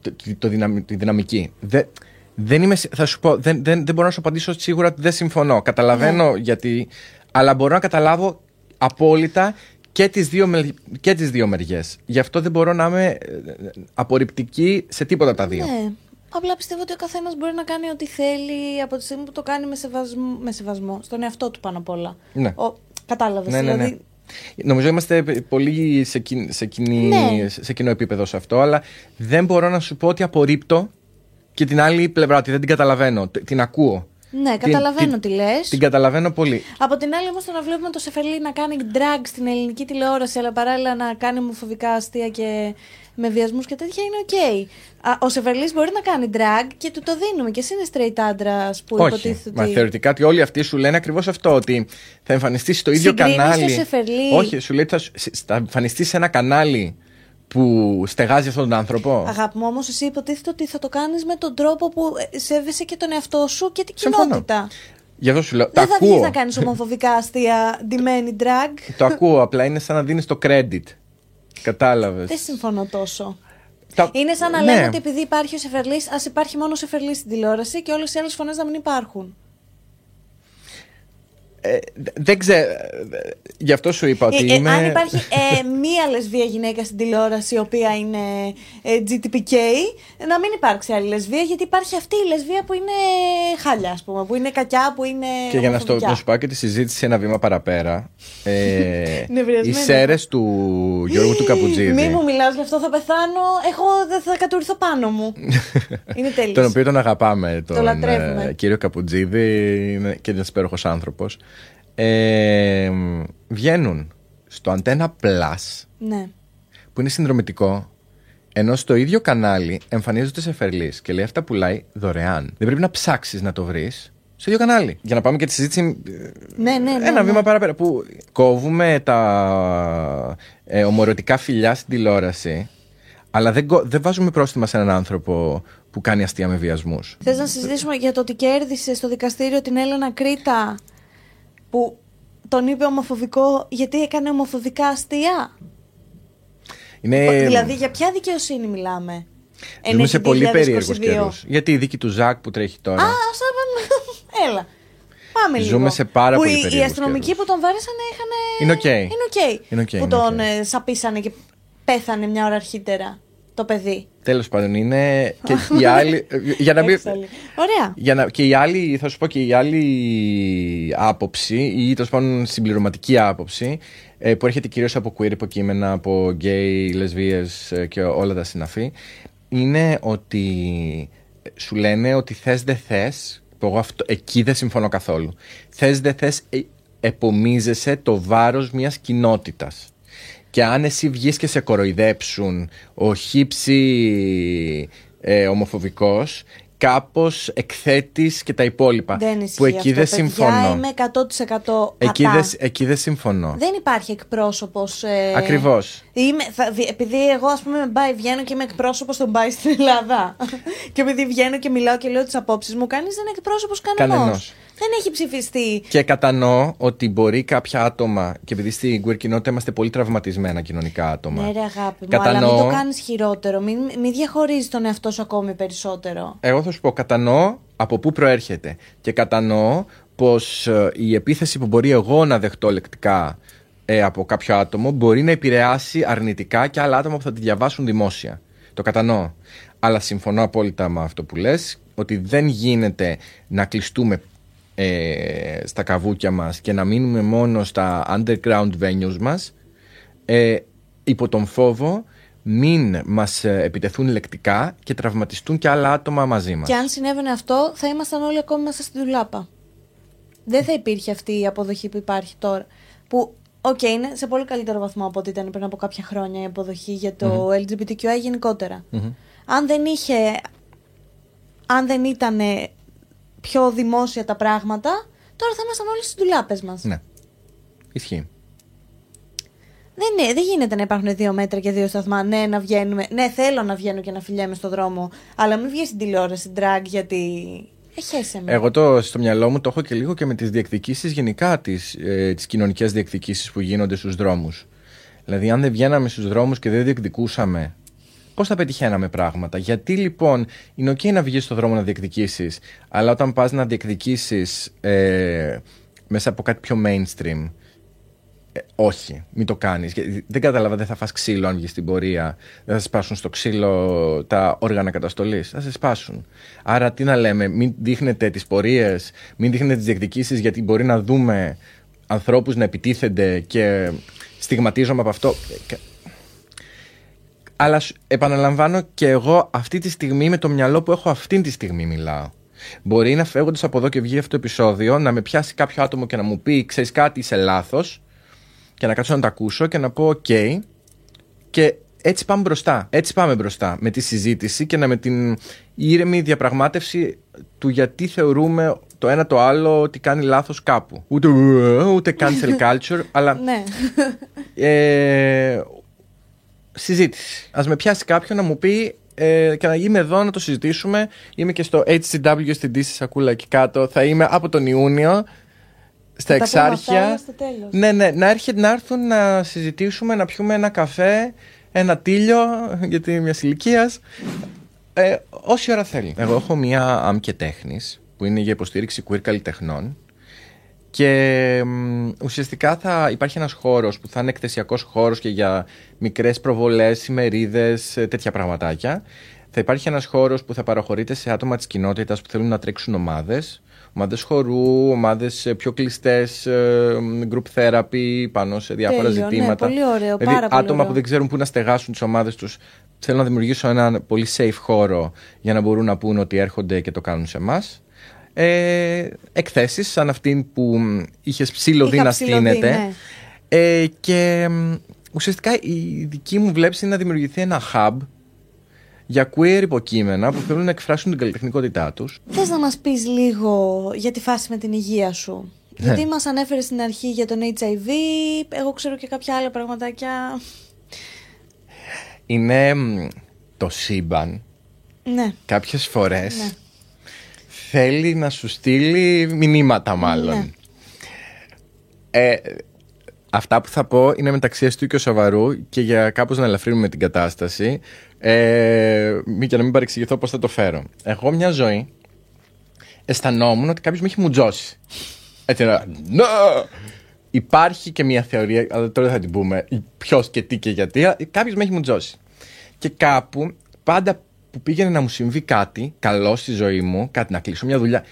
B: το, το δυναμ- τη δυναμική. Δεν, δεν είμαι, σι- θα σου πω, δεν, δεν, δεν μπορώ να σου απαντήσω σίγουρα ότι δεν συμφωνώ. Καταλαβαίνω γιατί, αλλά μπορώ να καταλάβω απόλυτα και τις δύο, μελ- και τις δύο μεριές. Γι' αυτό δεν μπορώ να είμαι ε, απορριπτική σε τίποτα από τα δύο.
A: Ναι. Απλά πιστεύω ότι ο καθένας μπορεί να κάνει ό,τι θέλει από τη στιγμή που το κάνει με σεβασμό, με σεβασμό στον εαυτό του πάνω απ' όλα.
B: Ναι.
A: Ο, κατάλαβες,
B: Ναι, ναι, ναι.
A: δηλαδή.
B: Νομίζω είμαστε πολύ σε, κι- σε, κοινή,
A: Ναι.
B: σε κοινό επίπεδο σε αυτό, αλλά δεν μπορώ να σου πω ότι απορρίπτω και την άλλη πλευρά, ότι δεν την καταλαβαίνω. Τ- Την ακούω.
A: Ναι,
B: Την-
A: καταλαβαίνω
B: την-
A: τι λες.
B: Την καταλαβαίνω πολύ.
A: Από την άλλη, όμως, το να βλέπουμε το Σεφερλί να κάνει drag στην ελληνική τηλεόραση, αλλά παράλληλα να κάνει ομοφοβικά αστεία και με βιασμούς και τέτοια είναι οκ. Α, Ο Σεφερλής μπορεί να κάνει drag και του το δίνουμε. Και εσύ είναι straight άντρας που
B: Όχι.
A: υποτίθεται
B: Μα
A: ότι.
B: θεωρητικά ότι όλοι αυτοί σου λένε ακριβώς αυτό. Ότι θα εμφανιστεί στο ίδιο
A: Συγκρίνεις
B: κανάλι.
A: το Σεφερλί.
B: Όχι, σου λέει ότι θα, σου- θα εμφανιστεί σε ένα κανάλι που στεγάζει αυτόν τον άνθρωπο;
A: Αγάπη μου, όμως εσύ υποτίθεται ότι θα το κάνεις με τον τρόπο που ε, σέβεσαι και τον εαυτό σου και την
B: Συμφωνώ.
A: κοινότητα.
B: Γι' αυτό σου λέω.
A: Δεν
B: το
A: θα βγει
B: ακούω.
A: να κάνεις ομοφοβικά αστεία ντυμένη drag.
B: το ακούω. Απλά είναι σαν να δίνεις το credit. Κατάλαβες.
A: Δεν συμφωνώ τόσο.
B: Τα-
A: Είναι σαν να
B: Ναι.
A: λέμε ότι επειδή υπάρχει ο Σεφερλής, ας υπάρχει μόνο ο Σεφερλής στην τηλεόραση και όλες οι άλλες φωνές να μην υπάρχουν.
B: Ε, δε- δεν ξέρω. Γι' αυτό σου είπα ότι
A: Ε, ε,
B: είμαι.
A: αν υπάρχει ε, μία λεσβία γυναίκα στην τηλεόραση η οποία είναι ε, GTPK, να μην υπάρξει άλλη λεσβία γιατί υπάρχει αυτή η λεσβία που είναι χάλια, ας πούμε, που είναι κακιά, που είναι.
B: Και για να, στο,
A: ομοφοβικιά.
B: να σου πάω και τη συζήτηση ένα βήμα παραπέρα. Ε, οι
A: Νευριασμένη.
B: σέρες του Γιώργου του Καπουτζίδη.
A: Μη μου μιλάς γι' αυτό θα πεθάνω. Εγώ δεν θα κατουρηθώ πάνω μου. είναι τέλειος.
B: τον οποίο τον αγαπάμε, τον
A: λατρεύουμε.
B: ε, κύριο Καπουτζίδη, είναι και ένας υπέροχος άνθρωπος. Ε, βγαίνουν στο Antenna Plus,
A: Ναι.
B: που είναι συνδρομητικό, ενώ στο ίδιο κανάλι εμφανίζονται σε φερλής και λέει αυτά πουλάει δωρεάν. Δεν πρέπει να ψάξεις να το βρεις στο ίδιο κανάλι. Για να πάμε και τη συζήτηση ε,
A: Ναι, ναι, ναι.
B: ένα
A: ναι.
B: βήμα παραπέρα. Που κόβουμε τα ε, ομορωτικά φιλιά στην τηλεόραση, αλλά δεν, κο- δεν βάζουμε πρόστιμα σε έναν άνθρωπο που κάνει αστεία με βιασμούς.
A: Θες να συζητήσουμε για το ότι κέρδισε στο δικαστήριο την Έλενα Κρήτα; Που τον είπε ομοφοβικό γιατί έκανε ομοφοβικά αστεία.
B: Είναι...
A: δηλαδή για ποια δικαιοσύνη μιλάμε;
B: Ζούμε σε
A: 90-2022.
B: πολύ περίεργους καιρούς. Γιατί η δίκη του Ζακ που τρέχει τώρα.
A: Α, ας να πάμε. Έλα. Πάμε λίγο.
B: Ζούμε σε πάρα
A: που
B: πολύ
A: οι- Οι
B: περίεργους
A: αστυνομικοί
B: καιρούς.
A: που τον βάρεσανε είχαν.
B: Είναι οκ.
A: Είναι οκ.
B: Είναι οκ,
A: Που
B: είναι
A: τον
B: οκ.
A: ε, σαπίσανε και πέθανε μια ώρα αρχίτερα το παιδί.
B: Τέλος πάντων, είναι. και οι άλλοι. για να μην.
A: Έξαλλη. Ωραία.
B: Για να, και η άλλη, θα σου πω και η άλλη άποψη ή τέλος πάντων συμπληρωματική άποψη ε, που έρχεται κυρίως από queer υποκείμενα, από γκέι, λεσβίες ε, και όλα τα συναφή είναι ότι σου λένε ότι θες δεν θες που εγώ αυτό, εκεί δεν συμφωνώ καθόλου θες δεν θες ε, επομίζεσαι το βάρος μιας κοινότητας και αν εσύ βγεις και σε κοροϊδέψουν ο χύψη ε, ομοφοβικός κάπως εκθέτεις και τα υπόλοιπα
A: Δεν ισχύει
B: που εκεί
A: αυτό,
B: δεν
A: παιδιά.
B: συμφωνώ
A: Είμαι 100%
B: εκεί,
A: κατά.
B: δεν, εκεί δεν συμφωνώ
A: Δεν υπάρχει εκπρόσωπος Ε...
B: Ακριβώς.
A: Είμαι, θα, δι- επειδή εγώ, ας πούμε, με μπάει, βγαίνω και είμαι εκπρόσωπος των μπάει στην Ελλάδα. και επειδή βγαίνω και μιλάω και λέω τις απόψεις μου, κανείς δεν είναι εκπρόσωπος κανενό.
B: Κανενός.
A: Δεν έχει ψηφιστεί.
B: Και κατανοώ ότι μπορεί κάποια άτομα, και επειδή στην queer κοινότητα είμαστε πολύ τραυματισμένα κοινωνικά άτομα.
A: Ναι, ρε αγάπη μου, αλλά μην το κάνεις χειρότερο. Μην, μην διαχωρίζεις τον εαυτό σου ακόμη περισσότερο.
B: Εγώ θα σου πω, κατανοώ από πού προέρχεται. Και κατανοώ πως ε, η επίθεση που μπορεί εγώ να δεχτώ λεκτικά ε, από κάποιο άτομο μπορεί να επηρεάσει αρνητικά και άλλα άτομα που θα τη διαβάσουν δημόσια. Το κατανοώ. Αλλά συμφωνώ απόλυτα με αυτό που λες ότι δεν γίνεται να κλειστούμε ε, στα καβούκια μας και να μείνουμε μόνο στα underground venues μας ε, υπό τον φόβο μην μας ε, επιτεθούν λεκτικά και τραυματιστούν και άλλα άτομα μαζί μας.
A: Και αν συνέβαινε αυτό, θα ήμασταν όλοι ακόμη μέσα στη δουλάπα. Δεν θα υπήρχε αυτή η αποδοχή που υπάρχει τώρα. Που, οκ, είναι σε πολύ καλύτερο βαθμό από ό,τι ήταν πριν από κάποια χρόνια η αποδοχή για το LGBTQI γενικότερα. Αν δεν είχε. Αν δεν ήταν πιο δημόσια τα πράγματα, τώρα θα ήμασταν όλοι στι δουλάπε μας.
B: Ναι. Ισχύει.
A: Δεν, είναι, δεν γίνεται να υπάρχουν δύο μέτρα και δύο σταθμά. Ναι, να βγαίνουμε. Ναι, θέλω να βγαίνω και να φιλιέμαι στο δρόμο. Αλλά μην βγεις στην τηλεόραση drag γιατί. Εχέσαι με.
B: Εγώ το, στο μυαλό μου το έχω και λίγο και με τις διεκδικήσεις γενικά τις, ε, τις κοινωνικές διεκδικήσεις που γίνονται στους δρόμους. Δηλαδή αν δεν βγαίναμε στους δρόμους και δεν διεκδικούσαμε πώς θα πετυχαίναμε πράγματα; Γιατί λοιπόν είναι ok να βγεις στο δρόμο να διεκδικήσεις αλλά όταν πας να διεκδικήσεις ε, μέσα από κάτι πιο mainstream ε, όχι, μην το κάνεις. Γιατί Δεν κατάλαβα, δεν θα φας ξύλο αν βγεις στην πορεία. Δεν θα σε σπάσουν στο ξύλο τα όργανα καταστολής. Θα σε σπάσουν. Άρα τι να λέμε, μην δείχνετε τις πορείες, μην δείχνετε τις διεκδικήσεις γιατί μπορεί να δούμε ανθρώπους να επιτίθενται και στιγματίζομαι από αυτό. Και- Αλλά σου- επαναλαμβάνω και εγώ αυτή τη στιγμή με το μυαλό που έχω αυτή τη στιγμή μιλάω. Μπορεί να φεύγοντας από εδώ και βγει αυτό το επεισόδιο να με πιάσει κάποιο άτομο και να μου πει: Ξέρεις κάτι, είσαι λάθος, και να κάτσω να τα ακούσω και να πω: Οκ. Και έτσι πάμε μπροστά. Έτσι πάμε μπροστά με τη συζήτηση και να με την ήρεμη διαπραγμάτευση του γιατί θεωρούμε το ένα το άλλο ότι κάνει λάθος κάπου. Ούτε, ούτε cancel culture, αλλά
A: Ναι.
B: ε, συζήτηση. Ας με πιάσει κάποιον να μου πει ε, και να είμαι εδώ να το συζητήσουμε. Είμαι και στο HCW στην Δύση Σακούλα εκεί κάτω. Θα είμαι από τον Ιούνιο στα
A: Θα τα πούμε αυτά
B: εξάρχεια.
A: όλα στο τέλος.
B: Ναι, ναι, να, έρχεται, να έρθουν να συζητήσουμε, να πιούμε ένα καφέ, ένα τίλιο, γιατί είμαι μια ηλικία. Ε, όση ώρα θέλει. Εγώ έχω μία άμ και τέχνης, που είναι για υποστήριξη queer καλλιτεχνών. Και μ, ουσιαστικά θα υπάρχει ένας χώρος που θα είναι εκθεσιακός χώρος και για μικρές προβολές, ημερίδες, ε, τέτοια πραγματάκια. Θα υπάρχει ένας χώρος που θα παραχωρείται σε άτομα της κοινότητας που θέλουν να τρέξουν ομάδες. Ομάδες χορού, ομάδες ε, πιο κλειστές, ε, group therapy πάνω σε διάφορα
A: Τέλειο, ναι,
B: ζητήματα.
A: πολύ ωραίο,
B: δηλαδή,
A: πάρα πολύ
B: άτομα
A: ωραίο.
B: που δεν ξέρουν πού να στεγάσουν τις ομάδες τους θέλουν να δημιουργήσω ένα πολύ safe χώρο για να μπορούν να πούν ότι έρχονται και το κάνουν σε εμάς. Ε, εκθέσεις σαν αυτήν που μ, είχες ψηλωδεί
A: Είχα
B: να
A: ψηλωδεί,
B: στείνεται
A: ναι.
B: ε, και μ, ουσιαστικά η δική μου βλέψη είναι να δημιουργηθεί ένα hub για queer υποκείμενα που θέλουν να εκφράσουν την καλλιτεχνικότητά τους
A: Θες να μας πεις λίγο για τη φάση με την υγεία σου.
B: Ναι.
A: Γιατί μας ανέφερες στην αρχή για τον HIV, εγώ ξέρω και κάποια άλλα πραγματάκια.
B: είναι μ, το σύμπαν
A: Ναι,
B: κάποιες φορές
A: Ναι.
B: Θέλει να σου στείλει μηνύματα μάλλον.
A: Ναι.
B: Ε, αυτά που θα πω είναι μεταξύ αστείου και σοβαρού και για κάπως να ελαφρύνουμε την κατάσταση ε, μη και να μην παρεξηγηθώ πώς θα το φέρω. Εγώ μια ζωή αισθανόμουν ότι κάποιος με έχει μουτζώσει. Έτσι να... «Ναι!» Υπάρχει και μια θεωρία, αλλά τώρα δεν θα την πούμε ποιος και τι και γιατί, αλλά κάποιος με έχει μουτζώσει. Και κάπου, πάντα που πήγαινε να μου συμβεί κάτι καλό στη ζωή μου, κάτι να κλείσω μια δουλειά,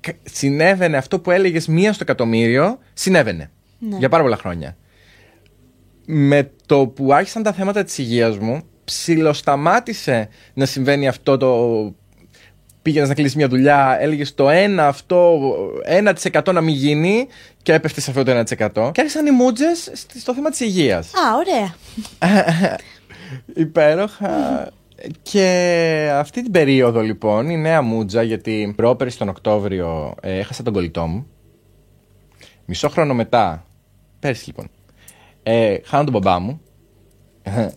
B: κα- συνέβαινε αυτό που έλεγες μία στο εκατομμύριο, συνέβαινε.
A: Ναι.
B: Για πάρα πολλά χρόνια. Με το που άρχισαν τα θέματα της υγείας μου, ψιλοσταμάτησε να συμβαίνει αυτό το πήγαινες να κλείσει μια δουλειά, έλεγες το ένα αυτό, 1% να μην γίνει και έπεφτε σε αυτό το 1%. Και άρχισαν οι μούτζε στο θέμα της υγείας.
A: Α, ωραία.
B: Υπέροχα. Και αυτή την περίοδο λοιπόν η νέα μούτζα, γιατί πρόπερι τον Οκτώβριο ε, έχασα τον κολλητό μου. Μισό χρόνο μετά, πέρσι λοιπόν, ε, χάνω τον μπαμπά μου.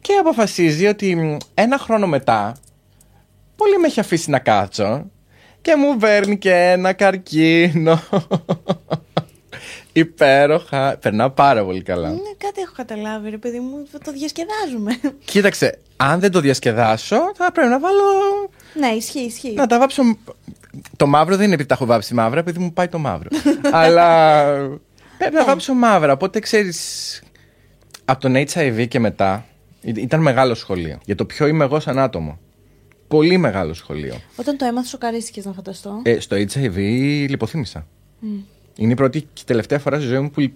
B: και αποφασίζει ότι μ, ένα χρόνο μετά, πολύ με έχει αφήσει να κάτσω και μου παίρνει και ένα καρκίνο. Υπέροχα. Περνάω πάρα πολύ καλά.
A: Ναι, κάτι έχω καταλάβει, ρε παιδί μου, το διασκεδάζουμε.
B: Κοίταξε, αν δεν το διασκεδάσω, θα πρέπει να βάλω.
A: ναι, ισχύει, ισχύει.
B: Να τα βάψω. Το μαύρο δεν είναι επειδή τα έχω βάψει μαύρα, επειδή μου πάει το μαύρο. Αλλά πρέπει να βάψω μαύρα. Οπότε ξέρεις. Από τον HIV και μετά. ή- Ήταν μεγάλο σχολείο. Για το ποιο είμαι εγώ σαν άτομο. Πολύ μεγάλο σχολείο.
A: Όταν το έμαθα, σοκαρίστηκες να φανταστώ.
B: Ε, στο HIV λιποθύμησα. Είναι η πρώτη και τελευταία φορά στη ζωή μου που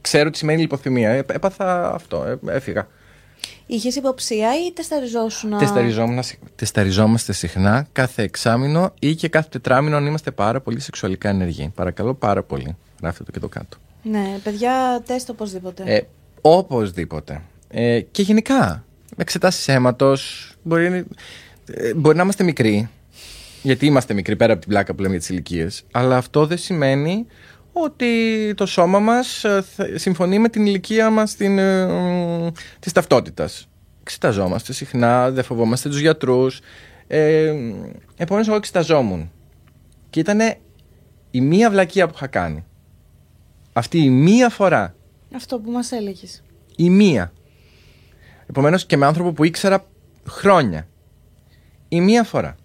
B: ξέρω τι σημαίνει λιποθυμία. Ε, έπαθα αυτό, ε, έφυγα.
A: Είχες υποψία ή τεσταριζόσουν.
B: Τεσταριζόμουν- Τεσταριζόμαστε συχνά κάθε εξάμηνο ή και κάθε τετράμηνο αν είμαστε πάρα πολύ σεξουαλικά ενεργοί. Παρακαλώ πάρα πολύ. Γράφτε το και το κάτω.
A: Ναι, παιδιά, τεστ οπωσδήποτε.
B: Ε, οπωσδήποτε. Ε, και γενικά, εξετάσεις αίματος. Μπορεί, ε, μπορεί να είμαστε μικροί. Γιατί είμαστε μικροί πέρα από την πλάκα που λέμε για τις ηλικίες. Αλλά αυτό δεν σημαίνει ότι το σώμα μας ε, θα- συμφωνεί με την ηλικία μας την, ε, μ, της ταυτότητας. Εξεταζόμαστε συχνά, δεν φοβόμαστε τους γιατρούς. Ε, επομένως εγώ εξεταζόμουν. Και ήταν η μία βλακεία που είχα κάνει. Αυτή η μία φορά
A: Αυτό που μας έλεγες.
B: η μία. Επομένως και με άνθρωπο που ήξερα χρόνια. Η μία φορά.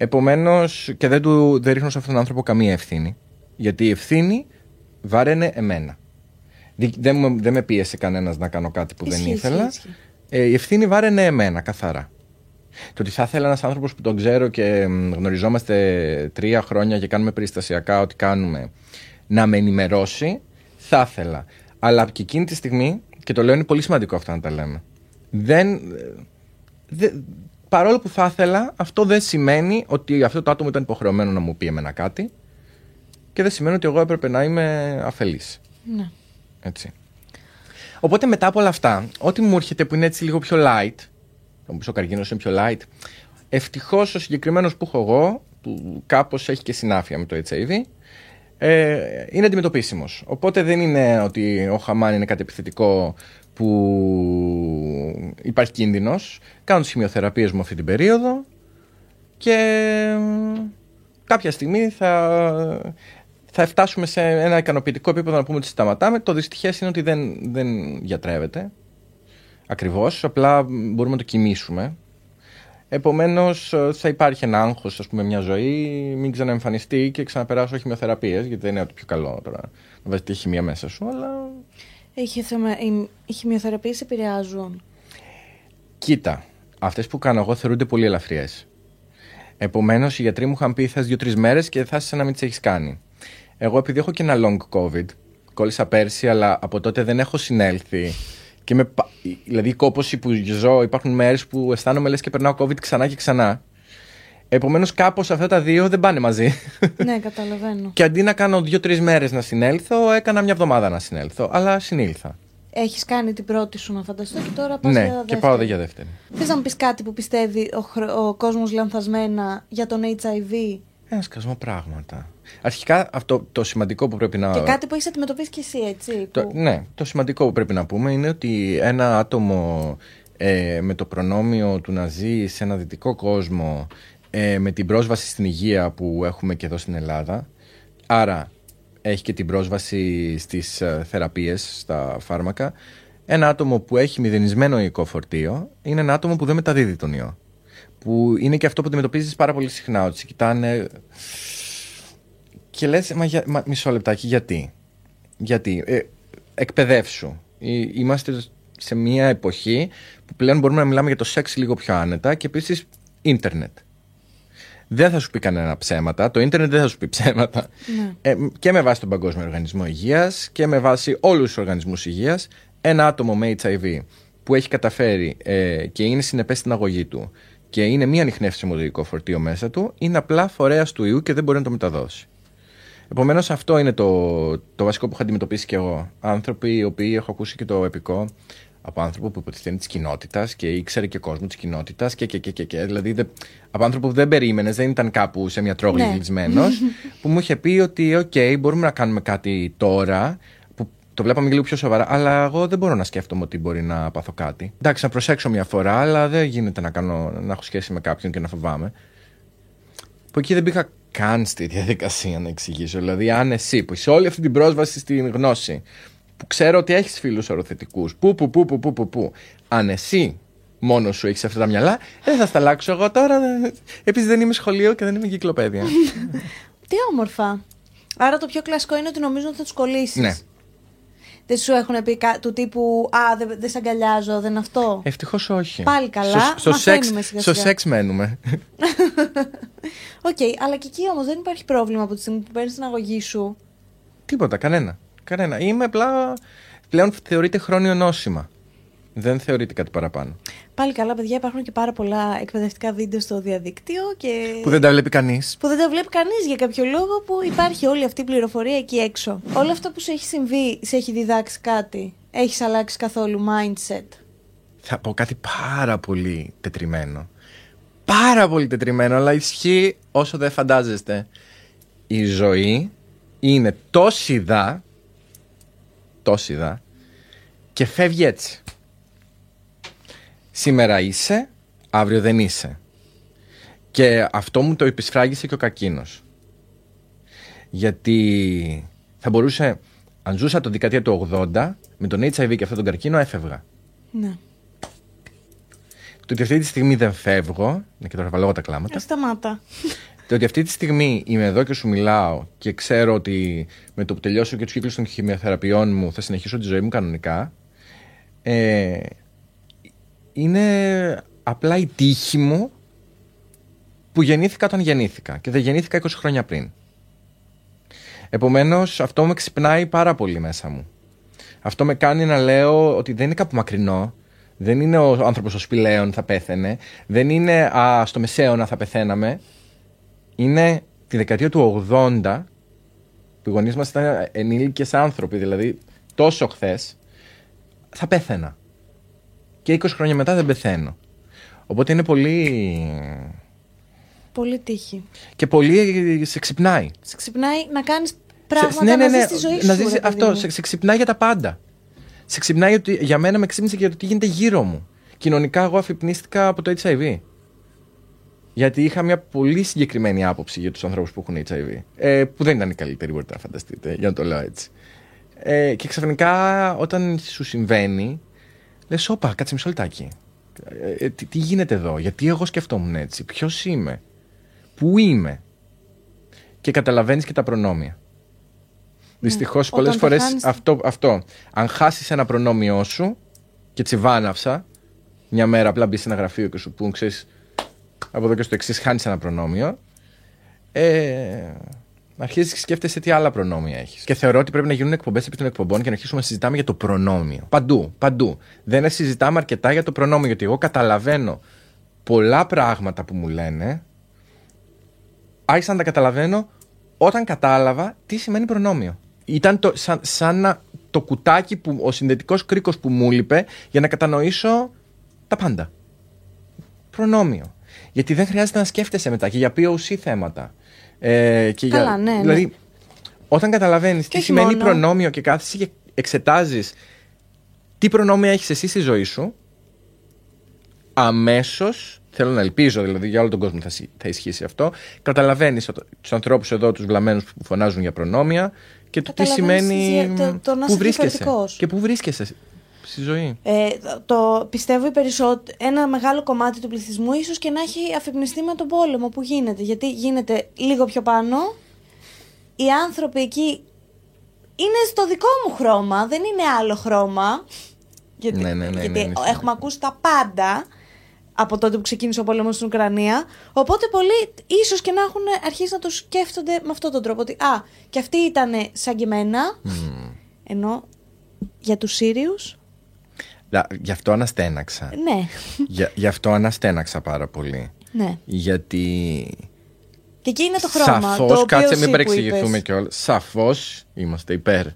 B: Επομένως και δεν, του, δεν ρίχνω σε αυτόν τον άνθρωπο καμία ευθύνη. Γιατί η ευθύνη βάραινε εμένα. Δι- Δεν, μου- δεν με πίεσε κανένας να κάνω κάτι που δεν
A: Ισχύει,
B: ήθελα.
A: ισχύει, ισχύει.
B: Ε, η ευθύνη βάραινε εμένα καθαρά. Το ότι θα ήθελα ένας άνθρωπος που τον ξέρω και μ, γνωριζόμαστε τρία χρόνια και κάνουμε περιστασιακά ό,τι κάνουμε να με ενημερώσει, θα ήθελα. Αλλά και εκείνη τη στιγμή, και το λέω είναι πολύ σημαντικό αυτό να τα λέμε, δεν, ε, δεν- παρόλο που θα ήθελα, αυτό δεν σημαίνει ότι αυτό το άτομο ήταν υποχρεωμένο να μου πει εμένα κάτι και δεν σημαίνει ότι εγώ έπρεπε να είμαι αφελής.
A: Ναι.
B: Έτσι. Οπότε μετά από όλα αυτά, ό,τι μου έρχεται που είναι έτσι λίγο πιο light, θα μου πεις ο καρκίνος είναι πιο light, ευτυχώς ο συγκεκριμένος που έχω εγώ, που κάπως έχει και συνάφεια με το HIV, ε, είναι αντιμετωπίσιμος. Οπότε δεν είναι ότι ο χαμάν είναι κάτι επιθετικό που υπάρχει κίνδυνος. Κάνω τις χημειοθεραπείες μου αυτή την περίοδο και ε, κάποια στιγμή θα, θα φτάσουμε σε ένα ικανοποιητικό επίπεδο να πούμε ότι σταματάμε. Το δυστυχές είναι ότι δεν, δεν γιατρεύεται ακριβώς, απλά μπορούμε να το κοιμήσουμε. Επομένως ε, θα υπάρχει ένα άγχος, ας πούμε, μια ζωή, μην ξαναεμφανιστεί και ξαναπεράσω χημειοθεραπείες, γιατί δεν είναι ότι πιο καλό τώρα να βάζει τη χημία μέσα σου, αλλά
A: Είχε θέμα, οι, οι χημειοθεραπείες επηρεάζουν.
B: Κοίτα, αυτές που κάνω εγώ θεωρούνται πολύ ελαφριές. Επομένως, οι γιατροί μου είχαν πει θα δύο-τρεις μέρες και θα είσαι να μην τις έχεις κάνει. Εγώ, επειδή έχω και ένα long COVID, κόλλησα πέρσι, αλλά από τότε δεν έχω συνέλθει. Και με, πα- δηλαδή, η κόπωση που ζω, υπάρχουν μέρες που αισθάνομαι λες και περνάω COVID ξανά και ξανά. Επομένως, κάπως αυτά τα δύο δεν πάνε μαζί.
A: ναι, καταλαβαίνω.
B: και αντί να κάνω δύο-τρεις μέρες να συνέλθω, έκανα μια εβδομάδα να συνέλθω. Αλλά συνήλθα.
A: Έχεις κάνει την πρώτη σου να φανταστώ και τώρα πας
B: ναι,
A: για
B: και
A: δεύτερη.
B: πάω δε για δεύτερη.
A: Θες να μου πεις κάτι που πιστεύει ο, χρ- ο κόσμος λανθασμένα για τον HIV
B: Ένα σκασμό πράγματα. Αρχικά, αυτό το σημαντικό που πρέπει να.
A: και κάτι που έχεις αντιμετωπίσει κι εσύ, έτσι.
B: Το,
A: που...
B: ναι, το σημαντικό που πρέπει να πούμε είναι ότι ένα άτομο ε, με το προνόμιο του να ζει σε ένα δυτικό κόσμο ε, με την πρόσβαση στην υγεία που έχουμε και εδώ στην Ελλάδα άρα έχει και την πρόσβαση στις ε, θεραπείες, στα φάρμακα ένα άτομο που έχει μηδενισμένο οικό φορτίο είναι ένα άτομο που δεν μεταδίδει τον ιό που είναι και αυτό που αντιμετωπίζεις πάρα πολύ συχνά ότι σε κοιτάνε και λες, μα, για, μα μισό λεπτάκι, γιατί; Γιατί; Ε, εκπαιδεύσου. Ε, Είμαστε σε μια εποχή που πλέον μπορούμε να μιλάμε για το σεξ λίγο πιο άνετα και επίσης ίντερνετ. Δεν θα σου πει κανένα ψέματα. Το ίντερνετ δεν θα σου πει ψέματα.
A: Ναι.
B: Ε, και με βάση τον Παγκόσμιο Οργανισμό Υγείας και με βάση όλους τους οργανισμούς υγείας ένα άτομο με HIV που έχει καταφέρει ε, και είναι συνεπές στην αγωγή του και είναι μη ανιχνεύσιμο οδηγικό φορτίο μέσα του είναι απλά φορέας του ιού και δεν μπορεί να το μεταδώσει. Επομένως, αυτό είναι το, το βασικό που έχω αντιμετωπίσει και εγώ. Άνθρωποι οι οποίοι έχω ακούσει και το επικό από άνθρωπο που υποτιθέμενη της κοινότητας και ήξερε και κόσμος της κοινότητας και, και, και, και, και. Δηλαδή, δε, από άνθρωπο που δεν περίμενες, δεν ήταν κάπου σε μια τρόγλη
A: Ναι.
B: κλεισμένο, που μου είχε πει ότι, OK, μπορούμε να κάνουμε κάτι τώρα. Που το βλέπαμε λίγο πιο σοβαρά, αλλά εγώ δεν μπορώ να σκέφτομαι ότι μπορεί να πάθω κάτι. Εντάξει, να προσέξω μια φορά, αλλά δεν γίνεται να, κάνω, να έχω σχέση με κάποιον και να φοβάμαι. Που εκεί δεν μπήκα καν στη διαδικασία να εξηγήσω. Δηλαδή, αν εσύ που είσαι όλη αυτή την πρόσβαση στην γνώση, που ξέρω ότι έχεις φίλους οροθετικούς, που, που, που, που, που, που, που, αν εσύ μόνος σου έχεις αυτά τα μυαλά, δεν θα στα αλλάξω εγώ τώρα. Επίσης δεν είμαι σχολείο και δεν είμαι κυκλοπαίδεια.
A: Τι όμορφα. Άρα το πιο κλασικό είναι ότι νομίζουν ότι θα τους κολλήσεις.
B: ναι.
A: Δεν σου έχουν πει κα- του τύπου Α, δεν δεν σε αγκαλιάζω, δεν είναι αυτό.
B: Ευτυχώς όχι.
A: Πάλι καλά,
B: Στο, στο, σεξ,
A: μαθαίνουμε σιγά
B: στο
A: σιγά.
B: σεξ μένουμε.
A: Οκ, αλλά και εκεί όμως δεν υπάρχει πρόβλημα από τη στιγμή που παίρνεις την αγωγή σου.
B: Τίποτα, κανένα. Κανένα. Είμαι απλά. Πλέον θεωρείται χρόνιο νόσημα. Δεν θεωρείται κάτι παραπάνω.
A: Πάλι καλά, παιδιά, υπάρχουν και πάρα πολλά εκπαιδευτικά βίντεο στο διαδίκτυο και.
B: Που δεν τα βλέπει κανείς.
A: που δεν τα βλέπει κανείς για κάποιο λόγο που υπάρχει όλη αυτή η πληροφορία εκεί έξω. Όλο αυτό που σου έχει συμβεί, σε έχει διδάξει κάτι. Έχεις αλλάξει καθόλου mindset;
B: Θα πω κάτι πάρα πολύ τετριμένο. Πάρα πολύ τετριμένο, αλλά ισχύει όσο δεν φαντάζεστε. Η ζωή είναι τόση δα, τόση δα, και φεύγει έτσι. Σήμερα είσαι, αύριο δεν είσαι. Και αυτό μου το επισφράγισε και ο κακίνος. Γιατί θα μπορούσε, αν ζούσα το δεκαετία του 80, με τον HIV και αυτόν τον καρκίνο έφευγα.
A: Ναι.
B: Το ότι αυτή τη στιγμή δεν φεύγω, ναι και τώρα βάλω εγώ τα κλάματα,
A: Ε, σταμάτα.
B: Το ότι αυτή τη στιγμή είμαι εδώ και σου μιλάω και ξέρω ότι με το που τελειώσω και τους κύκλους των χημειοθεραπείων μου θα συνεχίσω τη ζωή μου κανονικά, ε, είναι απλά η τύχη μου που γεννήθηκα όταν γεννήθηκα και δεν γεννήθηκα 20 χρόνια πριν. Επομένως αυτό με ξυπνάει πάρα πολύ μέσα μου. Αυτό με κάνει να λέω ότι δεν είναι κάπου μακρινό. Δεν είναι ο άνθρωπος ο σπηλαίων θα πέθαινε. Δεν είναι α, στο μεσαίωνα θα πεθαίναμε. Είναι τη δεκαετία του 80 που οι γονείς μας ήταν ενήλικες άνθρωποι, δηλαδή τόσο χθες, θα πέθαινα. Και 20 χρόνια μετά δεν πεθαίνω. Οπότε είναι πολύ...
A: Πολύ τύχη.
B: και πολύ σε ξυπνάει.
A: Σε ξυπνάει να κάνεις
B: Σε-
A: πράγματα
B: ναι, ναι,
A: να
B: ναι,
A: ζεις τη ζωή σου.
B: να
A: ρε
B: ζεις
A: παιδί
B: αυτό,
A: μου.
B: σε, σε ξυπνάει για τα πάντα. Σε ξυπνάει ότι για μένα με ξύπνησε και για το τι γίνεται γύρω μου. Κοινωνικά εγώ αφυπνίστηκα από το HIV. Γιατί είχα μια πολύ συγκεκριμένη άποψη για τους ανθρώπους που έχουν HIV. Ε, που δεν ήταν η καλύτερη, μπορείτε να φανταστείτε, για να το λέω έτσι. Ε, και ξαφνικά όταν σου συμβαίνει, λες όπα, κάτσε μισό λεπτάκι. Ε, ε, τι, τι γίνεται εδώ, γιατί εγώ σκεφτόμουν έτσι, ποιος είμαι, πού είμαι; Και καταλαβαίνεις και τα προνόμια. Δυστυχώς,
A: Όταν
B: πολλέ
A: το
B: φορές
A: χάνεις-
B: αυτό, αυτό. Αν χάσεις ένα προνόμιό σου και τσιβάναυσα, μια μέρα απλά μπεις σε ένα γραφείο και σου πούν, ξέρεις, από εδώ και στο εξής, χάνεις ένα προνόμιο. Ε, αρχίζεις και σκέφτεσαι τι άλλα προνόμια έχεις. Και θεωρώ ότι πρέπει να γίνουν εκπομπές επί των εκπομπών και να αρχίσουμε να συζητάμε για το προνόμιο. Παντού, παντού. Δεν συζητάμε αρκετά για το προνόμιο, γιατί εγώ καταλαβαίνω πολλά πράγματα που μου λένε. Άρχισα να τα καταλαβαίνω όταν κατάλαβα τι σημαίνει προνόμιο. Ήταν το, σαν, σαν να, το κουτάκι, που, ο συνδετικός κρίκος που μου λείπε για να κατανοήσω τα πάντα. Προνόμιο. Γιατί δεν χρειάζεται να σκέφτεσαι μετά και για POC θέματα. Ε, και
A: Καλά,
B: για,
A: ναι, ναι.
B: Δηλαδή, όταν καταλαβαίνεις τι
A: όχι
B: σημαίνει
A: μόνο.
B: προνόμιο και κάθεσαι και εξετάζεις τι προνόμια έχεις εσύ στη ζωή σου, αμέσως, θέλω να ελπίζω δηλαδή για όλο τον κόσμο θα, σι- θα ισχύσει αυτό, καταλαβαίνεις τους ανθρώπους εδώ, τους βλαμμένους που φωνάζουν για προνόμια και το τι
A: Καταλαβαίνεις
B: σημαίνει.
A: τι- το- το να
B: πού
A: είσαι
B: βρίσκεσαι.
A: διαφορετικός.
B: Και πού βρίσκεσαι στη ζωή.
A: Ε, το πιστεύω οι περισσότερο, ένα μεγάλο κομμάτι του πληθυσμού ίσως και να έχει αφυπνιστεί με τον πόλεμο που γίνεται. Γιατί γίνεται λίγο πιο πάνω, οι άνθρωποι εκεί είναι στο δικό μου χρώμα, δεν είναι άλλο χρώμα. Γιατί,
B: Ναι, ναι, ναι,
A: γιατί
B: ναι, είναι
A: έχουμε
B: σημαντικό.
A: ακούσει τα πάντα από τότε που ξεκίνησε ο πόλεμος στην Ουκρανία. Οπότε πολλοί ίσως και να έχουν αρχίσει να το σκέφτονται με αυτόν τον τρόπο. Ότι α, και αυτοί ήταν σαν και εμένα. Ενώ για τους Σύριους,
B: Δα- Γι' αυτό αναστέναξα.
A: ναι.
B: Για, γι' αυτό αναστέναξα πάρα πολύ.
A: Ναι.
B: Γιατί.
A: Και εκεί είναι το χρώμα.
B: Σαφώς,
A: το οποίο
B: κάτσε
A: εσύ
B: μην
A: που
B: παρεξηγηθούμε
A: είπες.
B: κιόλας. Σαφώς είμαστε υπέρ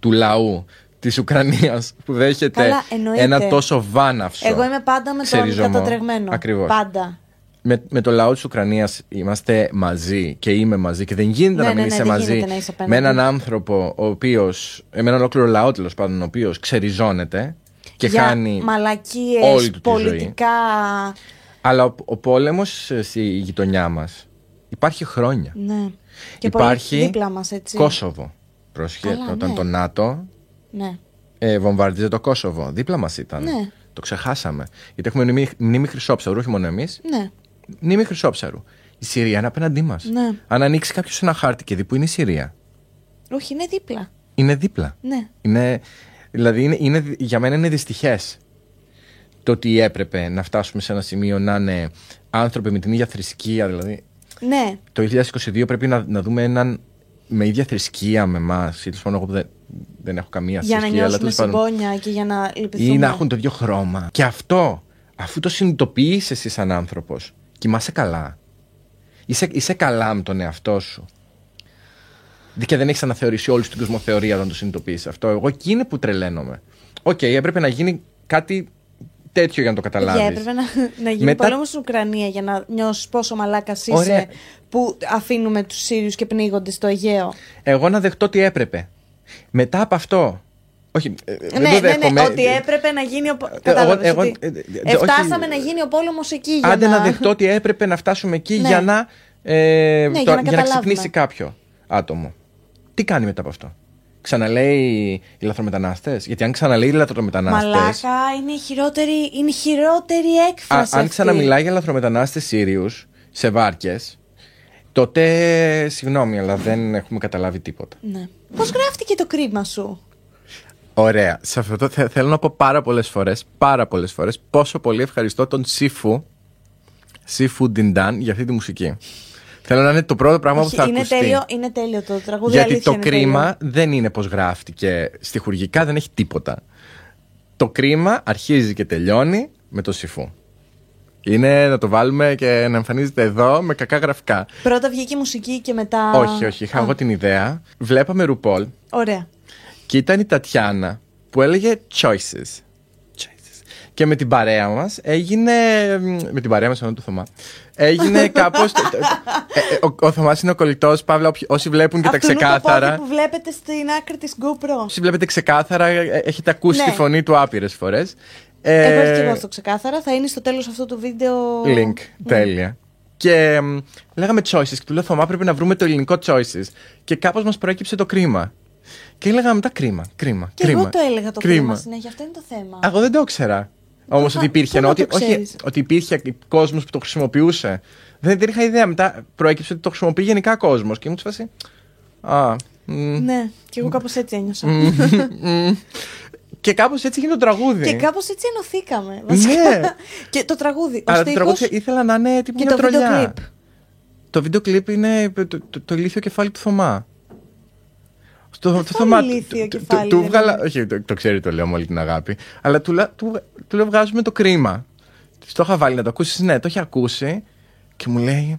B: του λαού της Ουκρανίας που δέχεται
A: Καλά, εννοείται.
B: ένα τόσο βάναυσο.
A: Εγώ είμαι πάντα με τον
B: ξεριζωμό.
A: κατατρεγμένο.
B: Ακριβώς.
A: Πάντα.
B: Με, με το λαό της Ουκρανίας είμαστε μαζί και είμαι μαζί και δεν γίνεται
A: Ναι,
B: να μην
A: ναι, ναι,
B: είσαι
A: δεν
B: μαζί
A: γίνεται να είσαι απέναντι.
B: με έναν άνθρωπο ο οποίος, με έναν ολόκληρο λαό τέλος πάντων, ο οποίος ξεριζώνεται και
A: Για
B: χάνει.
A: μαλακίες,
B: όλη του τη ζωή.
A: πολιτικά.
B: Αλλά ο, ο πόλεμος στη γειτονιά μας υπάρχει χρόνια.
A: Ναι. Και
B: υπάρχει
A: πολύ δίπλα μας, έτσι.
B: Κόσοβο. Πρόσχε,
A: Καλά,
B: όταν
A: ναι.
B: το ΝΑΤΟ
A: Ναι.
B: ε, βομβαρδίζε το Κόσοβο. Δίπλα μας ήταν.
A: Ναι.
B: Το ξεχάσαμε. Γιατί έχουμε μνήμη, μνήμη χρυσόψαρου, όχι μόνο εμείς.
A: Ναι.
B: Μνήμη χρυσόψαρου. Η Συρία είναι απέναντί μας.
A: Ναι.
B: Αν ανοίξει κάποιος ένα χάρτη και δει που είναι η Συρία,
A: Όχι, είναι δίπλα.
B: είναι δίπλα.
A: Ναι.
B: Είναι... Δηλαδή είναι, είναι, για μένα είναι δυστυχές το ότι έπρεπε να φτάσουμε σε ένα σημείο να είναι άνθρωποι με την ίδια θρησκεία. Δηλαδή
A: Ναι.
B: το 2022 πρέπει να, να δούμε έναν με ίδια θρησκεία με εμάς. Ή τέλος πάντων, εγώ που δεν, δεν έχω καμία
A: Για να
B: θρησκεία. αλλά
A: νιώσουμε
B: τέλος πάντων,
A: συμπόνια και για να λυπηθούμε.
B: ή να έχουν το ίδιο χρώμα. Και αυτό, αφού το συνειδητοποιεί εσύ σαν άνθρωπος, κοιμάσαι καλά. Είσαι, είσαι καλά με τον εαυτό σου. Δι- Και δεν έχεις αναθεωρήσει όλη σου την κοσμοθεωρία όταν το συνειδητοποιήσεις αυτό. Εγώ εκεί είναι που τρελαίνομαι. Οκ, έπρεπε να γίνει κάτι τέτοιο για να το καταλάβεις.
A: Για έπρεπε να, να γίνει
B: Μετά-
A: πόλεμος στην Ουκρανία για να νιώσεις πόσο μαλάκας είσαι
B: Ωραία.
A: που αφήνουμε τους Σύριους και πνίγονται στο Αιγαίο.
B: Εγώ να δεχτώ ότι έπρεπε. Μετά από αυτό. Όχι, ε, δεν
A: ναι,
B: το
A: ναι,
B: δέχομαι.
A: ναι, ότι έπρεπε να γίνει ο.
B: εγώ-
A: Κατάλαβες
B: εγώ-
A: ότι
B: ε, ε, ε,
A: Εφτάσαμε
B: όχι-
A: να γίνει ο πόλεμος εκεί. Για
B: Άντε να...
A: να
B: δεχτώ ότι έπρεπε να φτάσουμε εκεί
A: Ναι.
B: για να, ε,
A: για να
B: για να
A: καταλάβουμε.
B: ξυπνήσει κάποιο άτομο. Τι κάνει μετά από αυτό; Ξαναλέει οι λαθρομετανάστες; Γιατί αν ξαναλέει οι λαθρομετανάστε.
A: Μαλάκα είναι η χειρότερη, είναι η χειρότερη έκφραση.
B: αν
A: αυτή.
B: ξαναμιλάει για λαθρομετανάστες Σύριους σε βάρκες, τότε συγγνώμη, αλλά δεν έχουμε καταλάβει τίποτα.
A: Ναι. Πώς γράφτηκε το κρίμα σου;
B: Ωραία. Σε αυτό το θε- θέλω να πω πάρα πολλές φορές, πάρα πολλές φορές, πόσο πολύ ευχαριστώ τον Σίφου, Σίφου Ντιντάν, για αυτή τη μουσική. Θέλω να είναι το πρώτο πράγμα
A: Όχι,
B: που θα
A: είναι,
B: ακουστεί.
A: τέλειο, είναι τέλειο το τραγούδι.
B: Γιατί
A: αλήθεια
B: το
A: είναι
B: κρίμα δεν είναι πώ γράφτηκε στιχουργικά, δεν έχει τίποτα. Το κρίμα αρχίζει και τελειώνει με το Σιφού. Είναι να το βάλουμε και να εμφανίζεται εδώ με κακά γραφικά.
A: τέλειο. Πρώτα βγήκε η μουσική και μετά.
B: Όχι, όχι. Είχα
A: Α,
B: εγώ την ιδέα. Βλέπαμε Ρουπόλ
A: Ωραία.
B: και ήταν η Τατιάνα που έλεγε choices. Choices. Και με την παρέα μας έγινε. Με την παρέα μας, εννοώ του Θωμά. Έγινε κάπως. ο, ο Θωμάς είναι ο κολλητός. Παύλα, όποιοι- όσοι βλέπουν και τα
A: Αυτό είναι το
B: ξεκάθαρα.
A: πόδι που βλέπετε στην άκρη της GoPro.
B: Όσοι βλέπετε ξεκάθαρα, ε, έχετε ακούσει
A: Ναι.
B: τη φωνή του άπειρες φορές.
A: Έχω έρθει και εγώ στο ξεκάθαρα. Θα είναι στο τέλος αυτού του βίντεο.
B: Link. Τέλεια. Και μ, λέγαμε choices. Και του λέω Θωμά, πρέπει να βρούμε το ελληνικό choices. Και κάπως μας προέκυψε το κρίμα. Και λέγαμε μετά κρίμα, κρίμα.
A: Και
B: κρίμα,
A: εγώ το έλεγα το κρίμα συνέχεια. Αυτό είναι το θέμα.
B: Εγώ δεν το ήξερα. Όμως
A: θα-
B: ότι υπήρχε.
A: πού
B: ενώ
A: να
B: ότι,
A: το
B: όχι,
A: ξέρεις;
B: ότι υπήρχε κόσμος που το χρησιμοποιούσε. Δεν, δεν είχα ιδέα. Μετά προέκυψε ότι το χρησιμοποιεί γενικά κόσμος. Και μου σε φάση. Α. μ,
A: Ναι, και εγώ κάπως έτσι ένιωσα.
B: μ. και κάπως έτσι έγινε το τραγούδι.
A: Και κάπως έτσι ενωθήκαμε.
B: Ναι.
A: βασικά. και το τραγούδι. Ο
B: Αλλά το
A: στίχος
B: τραγούδι ήθελα να είναι τύπου
A: και
B: μια
A: το βίντεο
B: τρολιά.
A: κλιπ.
B: Το βίντεο κλιπ είναι το, το, το, το ηλίθιο κεφάλι του Θωμά. Στο, το
A: Αυτό
B: Θωμά.
A: είναι ηλίθιο
B: του- του-
A: κεφάλι,
B: του
A: δεν
B: βγάλα.
A: είναι;
B: Όχι, το, το ξέρει το λέω με όλη την αγάπη. Αλλά του, λα- του, του λέω βγάζουμε το κρίμα. Στο είχα βάλει να το ακούσεις. Ναι, το έχει ακούσει και μου λέει.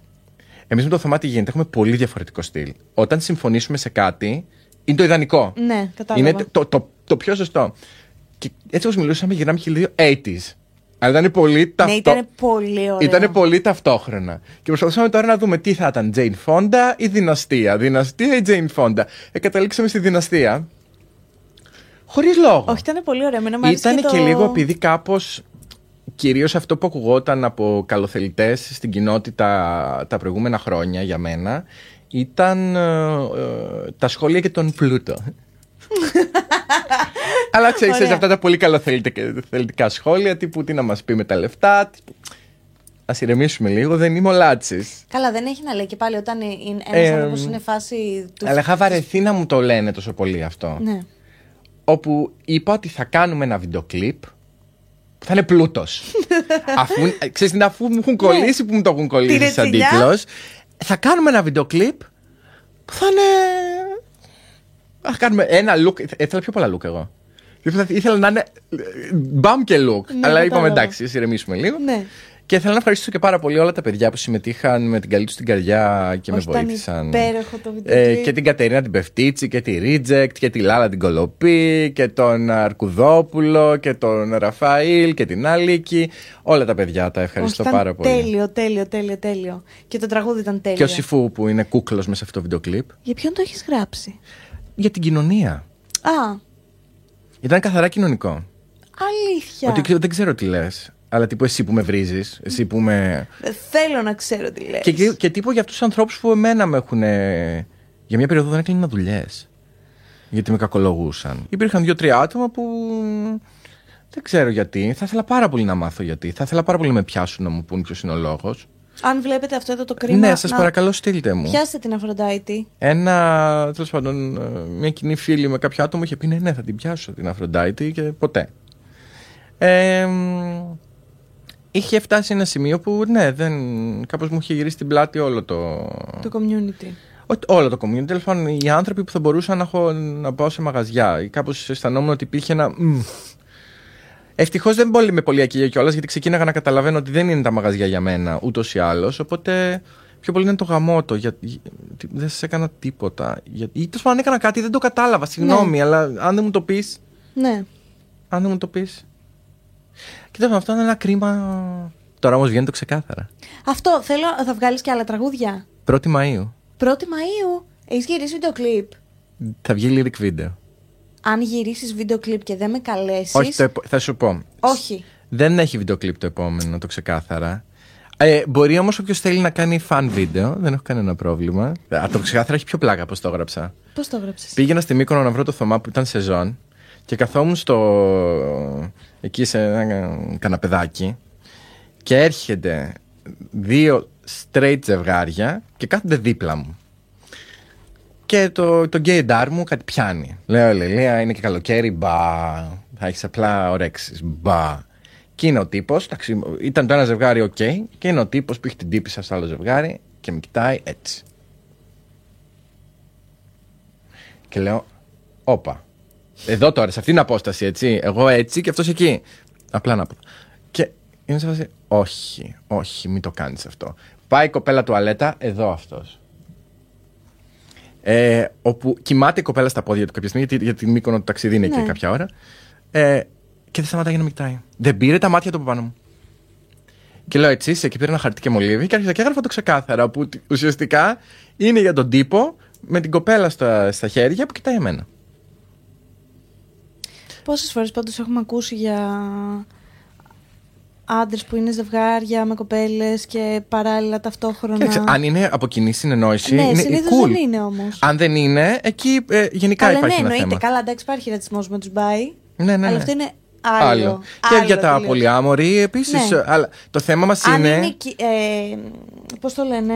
B: Εμείς με το Θωμά τι γίνεται, έχουμε πολύ διαφορετικό στυλ. Όταν συμφωνήσουμε σε κάτι, είναι το ιδανικό.
A: Ναι, κατάλαβα.
B: Είναι το, το, το πιο σωστό. Και έτσι όπως μιλούσαμε, γυρνάμε και λίγο 80s. Αλλά ήταν πολύ
A: Ναι,
B: ταυτό.
A: ήταν πολύ ωραίο.
B: Ήταν πολύ ταυτόχρονα. Και προσπαθούσαμε τώρα να δούμε τι θα ήταν, Jane Fonda ή Δυναστεία. Δυναστεία ή Jane Fonda. Ε, καταλήξαμε στη Δυναστεία. Χωρίς λόγο.
A: Όχι, ήταν πολύ ωραίο. Εμένα μου άρεσε
B: Ήταν και,
A: το...
B: λίγο επειδή κάπως. Κυρίως αυτό που ακουγόταν από καλοθελητές στην κοινότητα τα προηγούμενα χρόνια για μένα ήταν ε, ε, τα σχόλια και τον πλούτο. Αλλά ξέρεις,
A: Ωραία.
B: αυτά τα πολύ καλοθελητικά σχόλια τύπου τι να μας πει με τα λεφτά. Α ηρεμήσουμε λίγο, δεν είμαι ο Λάτσης.
A: Καλά, δεν έχει να λέει και πάλι όταν ένας
B: Ε,
A: άνθρωπος είναι φάση του.
B: Αλλά είχα βαρεθεί να μου το λένε τόσο πολύ αυτό;
A: Ναι.
B: όπου είπα ότι θα κάνουμε ένα βίντεο κλιπ που θα είναι πλούτος. αφού, ε, ξέρεις, τι είναι, αφού μου έχουν κολλήσει που μου το έχουν κολλήσει
A: Την
B: σαν
A: ρετσινιά.
B: τίτλος. Θα κάνουμε ένα βίντεο κλιπ που θα είναι. Θα κάνουμε ένα look. Ήθελα πιο πολλά look εγώ. Ήθελα, ήθελα να είναι ε, μπαμ και look.
A: Ναι,
B: αλλά είπαμε
A: κατάλαβα.
B: εντάξει, ας ηρεμήσουμε λίγο.
A: Ναι.
B: Και θέλω να ευχαριστήσω και πάρα πολύ όλα τα παιδιά που συμμετείχαν με την καλή τους την καρδιά και
A: Όχι,
B: με
A: ήταν
B: βοήθησαν.
A: υπέροχο το βίντεο
B: Ε,
A: κλιπ.
B: και την Κατερίνα την Πεφτίτσι και τη Reject και τη Λάλα την Κολοπή και τον Αρκουδόπουλο και τον Ραφαήλ και την Άλικη. Όλα τα παιδιά τα ευχαριστώ
A: Όχι, ήταν
B: πάρα πολύ.
A: Τέλειο, τέλειο, τέλειο, τέλειο. Και το τραγούδι ήταν τέλειο.
B: Και ο Σιφού που είναι κούκλος μέσα σε αυτό το βίντεο κλιπ.
A: Για ποιον το έχεις γράψει;
B: Για την κοινωνία.
A: Α,
B: Ήταν καθαρά κοινωνικό.
A: αλήθεια.
B: Ότι δεν ξέρω τι λες. Αλλά τύπου εσύ που με βρίζεις, εσύ που με.
A: Δεν θέλω να ξέρω τι λες.
B: Και, και, και τύπου για αυτούς τους ανθρώπους που εμένα με έχουν. Για μια περίοδο δεν έκλειναν δουλειές. Γιατί με κακολογούσαν. Υπήρχαν δύο-τρία άτομα που. Δεν ξέρω γιατί. Θα ήθελα πάρα πολύ να μάθω γιατί. Θα ήθελα πάρα πολύ να με πιάσουν να μου πούν ποιος είναι ο λόγος.
A: Αν βλέπετε αυτό εδώ το κρίμα.
B: Ναι, σας
A: να
B: παρακαλώ, στείλτε μου.
A: Πιάστε την Αφροντάιτη.
B: Ένα, τέλος πάντων, ε, μια κοινή φίλη με κάποιο άτομο είχε πει ναι, ναι, θα την πιάσω την Αφροντάιτη και ποτέ. Ε, μ, είχε φτάσει ένα σημείο που ναι, δεν, κάπως μου είχε γυρίσει την πλάτη όλο το,
A: Το community.
B: όχι όλο το community. Τέλος πάντων, οι άνθρωποι που θα μπορούσαν να, έχω, να πάω σε μαγαζιά. Ή κάπως αισθανόμουν ότι υπήρχε ένα. Ευτυχώς δεν πολύ με πολύ ακυγεία κιόλας, γιατί ξεκίναγα να καταλαβαίνω ότι δεν είναι τα μαγαζιά για μένα ούτως ή άλλως. Οπότε πιο πολύ είναι το γαμότο. Γιατί δεν σας έκανα τίποτα. Γιατί, ή τέλο πάντων έκανα κάτι, δεν το κατάλαβα. Συγγνώμη, αλλά αν δεν μου το πει.
A: Ναι.
B: Αν δεν μου το πει. Κοίτα, αυτό είναι ένα κρίμα. Τώρα όμως βγαίνει το ξεκάθαρα.
A: Αυτό θέλω. Θα βγάλεις και άλλα τραγούδια.
B: 1η Μαου
A: 1η Μαου. Έχεις γυρίσει βίντεο κλιπ.
B: θα βγει lyric video.
A: Αν γυρίσεις βίντεο κλιπ και δεν με καλέσει.
B: Όχι, το επο- θα σου πω.
A: Όχι.
B: Δεν έχει βίντεο κλιπ το επόμενο, το ξεκάθαρα. Ε, μπορεί όμως όποιος θέλει να κάνει fan βίντεο, δεν έχω κανένα πρόβλημα. Α, το ξεκάθαρα έχει πιο πλάκα πώς το έγραψα.
A: Πώς το έγραψες;
B: Πήγαινα στη Μύκονο να βρω το Θωμά που ήταν σεζόν και καθόμουν στο. εκεί σε ένα καναπεδάκι και έρχεται δύο straight ζευγάρια και κάθονται δίπλα μου. Και το, το gaydar μου κάτι πιάνει. Λέω, Λελία, είναι και καλοκαίρι, μπα. Θα έχεις απλά ορέξεις, μπα. Και είναι ο τύπος, ήταν το ένα ζευγάρι, οκ, και είναι ο τύπος που έχει την τύπισσα στο άλλο ζευγάρι και με κοιτάει έτσι. Και λέω, όπα. Εδώ τώρα, σε αυτήν την απόσταση, έτσι. Εγώ έτσι και αυτός εκεί. Απλά να πω. Και είναι σε φάση, όχι, όχι, μην το κάνεις αυτό. Πάει η κοπέλα τουαλέτα, εδώ αυτός. Ε, όπου κοιμάται η κοπέλα στα πόδια του κάποια στιγμή, γιατί για την μήκονο του ταξίδι είναι
A: Ναι.
B: και κάποια ώρα. Ε, και δεν σταματάει για να με κοιτάει. Δεν πήρε τα μάτια του από πάνω μου. Και λέω έτσι, σε εκεί πήρε ένα χαρτί και μολύβι και άρχισα και έγραφα το ξεκάθαρα. Που τ- ουσιαστικά είναι για τον τύπο με την κοπέλα στα, στα χέρια που κοιτάει εμένα.
A: Πόσες φορές πάντως έχουμε ακούσει για άντρες που είναι ζευγάρια με κοπέλες και παράλληλα ταυτόχρονα.
B: Κοίταξε, αν είναι από κοινή συνεννόηση,
A: ναι,
B: είναι
A: συνήθως
B: cool.
A: δεν είναι όμως.
B: Αν δεν είναι, εκεί ε, γενικά
A: Καλά, ναι,
B: υπάρχει ένα
A: εννοείται.
B: θέμα.
A: Καλά, εντάξει, υπάρχει ρατσισμός με τους μπάι.
B: Ναι, ναι,
A: Αλλά
B: ναι.
A: αυτό είναι άλλο.
B: Και
A: Άλλο
B: για τα
A: τελείως.
B: πολυάμοροι επίσης.
A: Ναι.
B: Αλλά το θέμα μας
A: Αν
B: είναι.
A: είναι. κι- ε, Πώς το λένε.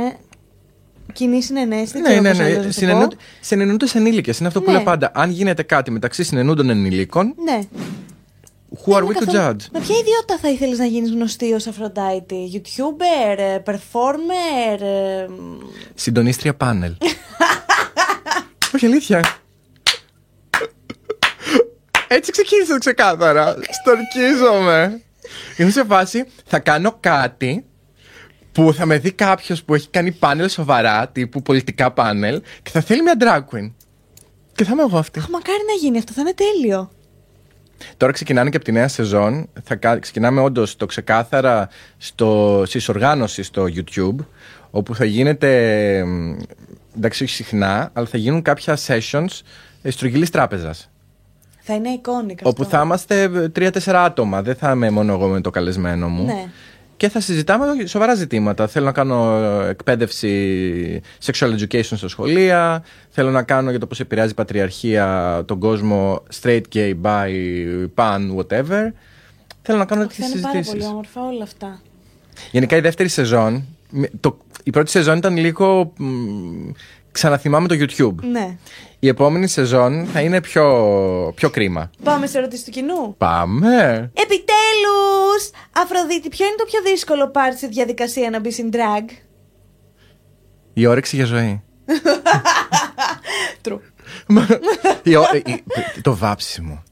A: Κοινή συνενέση. δεν
B: Ναι,
A: ξέρω
B: ναι,
A: πώς αλλιώς
B: ναι.
A: να το
B: Συνεννούνται-
A: πω.
B: Συνεννούνται ενήλικε. Είναι αυτό που
A: Ναι.
B: λέω πάντα. Αν γίνεται κάτι μεταξύ συνεννούντων ενηλίκων,
A: Ναι.
B: Who are
A: Δεν
B: we
A: είναι
B: to
A: καθόλου-
B: judge;
A: Με ποια ιδιότητα θα ήθελες να γίνεις γνωστή ως Αφροντάιτη, YouTuber, ε, performer. ε,
B: Συντονίστρια πάνελ. Όχι αλήθεια. Έτσι ξεκίνησε το ξεκάθαρα. Στορκίζομαι. Είναι σε φάση, θα κάνω κάτι που θα με δει κάποιος που έχει κάνει πάνελ σοβαρά, τύπου πολιτικά πάνελ, και θα θέλει μια drag queen. Και θα είμαι εγώ αυτή.
A: Αχ, μακάρι να γίνει αυτό, θα είναι τέλειο.
B: Τώρα ξεκινάνε και από τη νέα σεζόν. Θα κα- ξεκινάμε όντως το ξεκάθαρα στο, στη οργάνωση στο YouTube, όπου θα γίνεται. μ, Εντάξει, όχι συχνά, αλλά θα γίνουν κάποια sessions ε, στρογγυλής τράπεζας.
A: Θα είναι εικόνικα.
B: Όπου θα είμαστε ε, τρία-τέσσερα άτομα. Δεν θα είμαι μόνο εγώ με το καλεσμένο μου.
A: Ναι.
B: Και θα συζητάμε σοβαρά ζητήματα. Θέλω να κάνω ε, εκπαίδευση sexual education στα σχολεία. Θέλω να κάνω για το πώς επηρεάζει η πατριαρχία τον κόσμο straight, gay, bi, pan, whatever. Θέλω να κάνω
A: Όχι, θα
B: τέτοιες
A: είναι πάρα πολύ
B: συζητήσεις.
A: όμορφα όλα αυτά.
B: Γενικά η δεύτερη σεζόν, με- το, η πρώτη σεζόν ήταν λίγο μ, ξαναθυμάμαι το YouTube.
A: Ναι.
B: Η επόμενη σεζόν θα είναι πιο, πιο κρίμα.
A: Πάμε σε ερωτήσεις του κοινού.
B: Πάμε!
A: Επιτέλους! Αφροδίτη, ποιο είναι το πιο δύσκολο part στη διαδικασία να μπεις στην drag;
B: Η όρεξη για ζωή.
A: True.
B: Μα- η ω- η- το βάψιμο.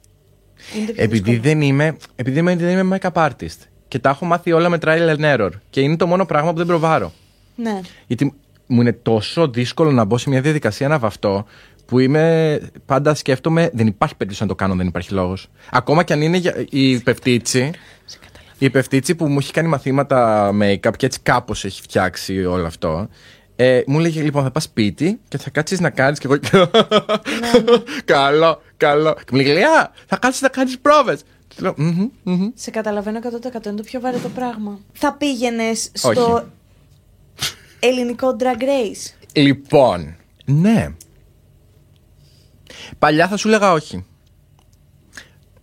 A: Είναι το πιο
B: Επειδή
A: δύσκολο.
B: δεν είμαι, επειδή είμαι- δεν είμαι make-up artist και τα έχω μάθει όλα με trial and error και είναι το μόνο πράγμα που δεν προβάρω.
A: Ναι.
B: Γιατί μου είναι τόσο δύσκολο να μπω σε μια διαδικασία να βαφτώ που είμαι, πάντα σκέφτομαι δεν υπάρχει περίπτωση να το κάνω, δεν υπάρχει λόγος. Ακόμα και αν είναι για- η πεφτίτσι,
A: Σε καταλαβαίνω.
B: η πεφτίτσι που μου έχει κάνει μαθήματα make-up και έτσι κάπως έχει φτιάξει όλο αυτό. Ε, μου λέγε λοιπόν θα πας σπίτι και θα κάτσεις να κάνεις και εγώ καλό, καλό. Και μου λέγε Λέα, θα κάτσεις να κάνεις πρόβες. Και λέω, «Μμμ, μμμ».
A: Σε καταλαβαίνω 100% είναι το πιο βαρετό πράγμα. Θα πήγαινες στο
B: Όχι.
A: Ελληνικό drag race.
B: Λοιπόν, ναι. Παλιά θα σου λέγα όχι.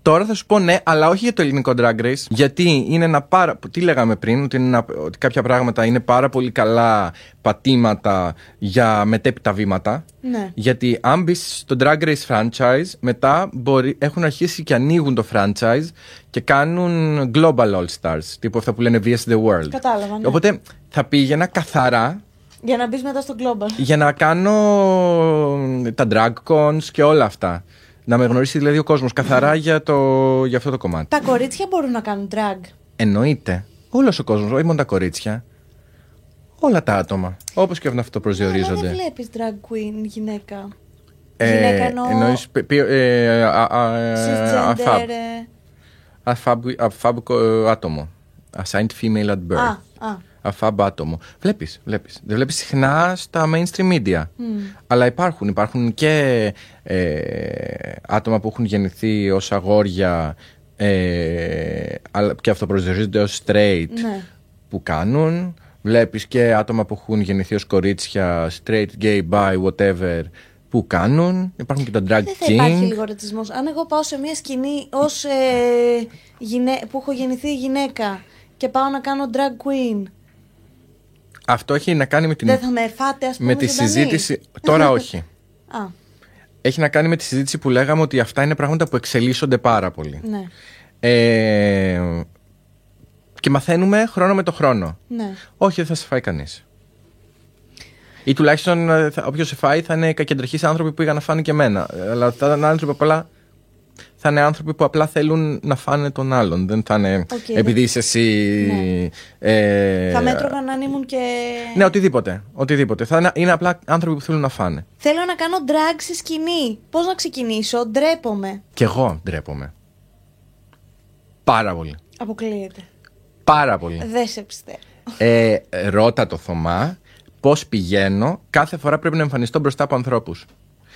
B: Τώρα θα σου πω ναι, αλλά όχι για το ελληνικό Drag Race. Γιατί είναι ένα πάρα. Τι λέγαμε πριν, ότι, είναι ένα- ότι κάποια πράγματα είναι πάρα πολύ καλά πατήματα για μετέπειτα βήματα.
A: Ναι.
B: Γιατί αν μπεις στο Drag Race franchise, μετά μπορεί, έχουν αρχίσει και ανοίγουν το franchise και κάνουν Global All Stars. Τύπου αυτά που λένε VS The World.
A: Κατάλαβα, ναι.
B: Οπότε θα πήγαινα καθαρά
A: Για να μπεις μετά στο Global.
B: για να κάνω τα drag cons και όλα αυτά. Να με γνωρίσει δηλαδή ο κόσμος καθαρά για, το, για αυτό το κομμάτι.
A: Τα κορίτσια μπορούν να κάνουν drag.
B: Εννοείται. Όλος ο κόσμος, όχι μόνο τα κορίτσια. Όλα τα άτομα. Όπως και αυτό
A: Αλλά δεν
B: προσδιορίζονται.
A: βλέπεις drag queen γυναίκα.
B: Ε,
A: γυναίκα εννοώ.
B: εννοείς πι- πι- ε, α- α- ε,
A: Cisgender.
B: αφάμπ.
A: ε,
B: Αφάμπ αφάμπ, ε, άτομο. Assigned female at birth.
A: Α, α.
B: Αφάμπ άτομο. Βλέπεις, βλέπεις. Δεν βλέπεις συχνά στα mainstream media. Αλλά υπάρχουν. Υπάρχουν και ε, άτομα που έχουν γεννηθεί ως αγόρια ε, αλλά και αυτοπροσδιορίζονται ως straight
A: Ναι.
B: που κάνουν. Βλέπεις και άτομα που έχουν γεννηθεί ως κορίτσια, straight, gay, bi, whatever, που κάνουν. Υπάρχουν και τα drag
A: Δεν θα υπάρχει
B: king.
A: λίγο ρατσισμό. Αν εγώ πάω σε μια σκηνή ως, ε, γυναί- που έχω γεννηθεί γυναίκα και πάω να κάνω drag queen,
B: Αυτό έχει να κάνει με, την,
A: δεν θα με φάτε, ας πούμε.
B: με τη
A: ζωντανή;
B: συζήτηση. Τώρα όχι.
A: Α,
B: Έχει να κάνει με τη συζήτηση που λέγαμε ότι αυτά είναι πράγματα που εξελίσσονται πάρα πολύ.
A: ναι.
B: Ε, και μαθαίνουμε χρόνο με το χρόνο.
A: Ναι.
B: Όχι, δεν θα σε φάει κανείς. Ή τουλάχιστον όποιος σε φάει θα είναι κακεντρεχείς άνθρωποι που πήγαν να φάνε και εμένα. Ε, Αλλά θα είναι άνθρωποι απλά. Θα είναι άνθρωποι που απλά θέλουν να φάνε τον άλλον. Δεν θα είναι
A: Οκ,
B: επειδή είσαι εσύ. Ε,
A: θα με τρώγαν αν ήμουν και.
B: Ναι, οτιδήποτε. οτιδήποτε. Θα είναι, είναι απλά άνθρωποι που θέλουν να φάνε.
A: Θέλω να κάνω drag στη σκηνή. Πώς να ξεκινήσω, ντρέπομαι.
B: Κι εγώ ντρέπομαι. Πάρα πολύ.
A: Αποκλείεται.
B: Πάρα πολύ.
A: Δεν σε πιστεύω.
B: Ε, ρώτα το Θωμά πώς πηγαίνω κάθε φορά πρέπει να εμφανιστώ μπροστά από ανθρώπους.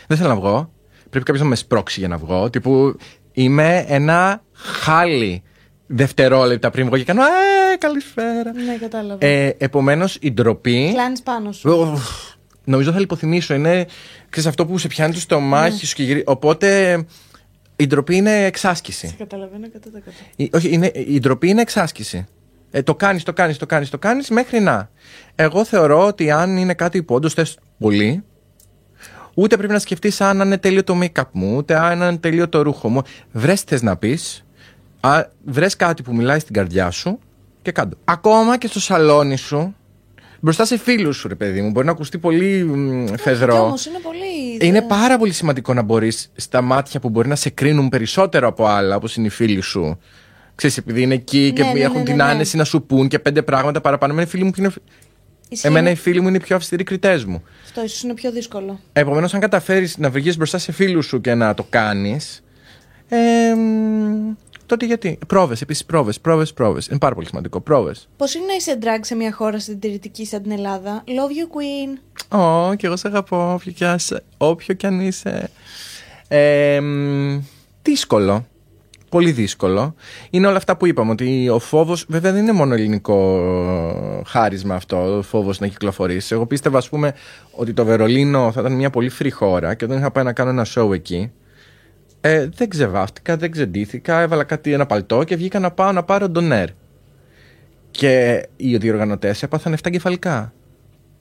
B: Δεν θέλω να βγω. Πρέπει κάποιος να με σπρώξει για να βγω. Τύπου είμαι ένα χάλι δευτερόλεπτα πριν βγω και κάνω Ε, καλησπέρα.
A: Ναι, κατάλαβα.
B: Ε, Επομένως η ντροπή.
A: Κλάνεις πάνω σου.
B: Ουφ, Νομίζω θα λιποθυμίσω. Είναι ξέρεις, αυτό που σε πιάνει το στομάχι σου και γυρί... Οπότε η ντροπή είναι εξάσκηση.
A: Σε καταλαβαίνω 100%.
B: Η, όχι, είναι, η ντροπή είναι εξάσκηση. Ε, το κάνεις, το κάνεις, το κάνεις, το κάνεις μέχρι να. Εγώ θεωρώ ότι αν είναι κάτι που όντως θες πολύ, ούτε πρέπει να σκεφτείς αν είναι τέλειο το make-up μου, ούτε αν είναι τέλειο το ρούχο μου. Βρες θες να πεις, βρες κάτι που μιλάει στην καρδιά σου και κάτω. Ακόμα και στο σαλόνι σου, μπροστά σε φίλους σου, ρε παιδί μου, μπορεί να ακουστεί πολύ μ, φεδρό.
A: Κι όμως είναι πολύ.
B: Είναι πάρα πολύ σημαντικό να μπορείς στα μάτια που μπορεί να σε κρίνουν περισσότερο από άλλα, όπως είναι οι φίλοι σου. Ξέρεις, επειδή είναι εκεί και
A: Ναι, ναι,
B: έχουν
A: ναι,
B: την
A: ναι, ναι.
B: άνεση να σου πούν και πέντε πράγματα παραπάνω. Εμένα οι φίλοι μου, είναι...
A: Ισχύει.
B: Εμένα οι φίλοι μου είναι οι πιο αυστηροί κριτές μου.
A: Αυτό ίσως είναι πιο δύσκολο.
B: Επομένως, αν καταφέρεις να βγεις μπροστά σε φίλους σου και να το κάνεις. Ε, μ, τότε γιατί; Πρόβες, επίσης πρόβες, πρόβες, πρόβες. Είναι πάρα πολύ σημαντικό. Πρόβες.
A: Πώς είναι να είσαι drag σε μια χώρα συντηρητική σαν την Ελλάδα; Love you, Queen.
B: Ω, και εγώ σε αγαπώ, όποιο κι, ας- όποιο κι αν είσαι. Ε, μ, δύσκολο. Πολύ δύσκολο. Είναι όλα αυτά που είπαμε. Ότι ο φόβος, βέβαια δεν είναι μόνο ελληνικό χάρισμα αυτό, ο φόβος να κυκλοφορήσει. Εγώ πίστευα, ας πούμε, ότι το Βερολίνο θα ήταν μια πολύ free χώρα και όταν είχα πάει να κάνω ένα show εκεί, ε, δεν ξεβάφτηκα, δεν ξεντήθηκα, έβαλα κάτι ένα παλτό και βγήκα να πάω να πάρω τον air. Και οι διοργανωτές έπαθαν 7 κεφαλικά.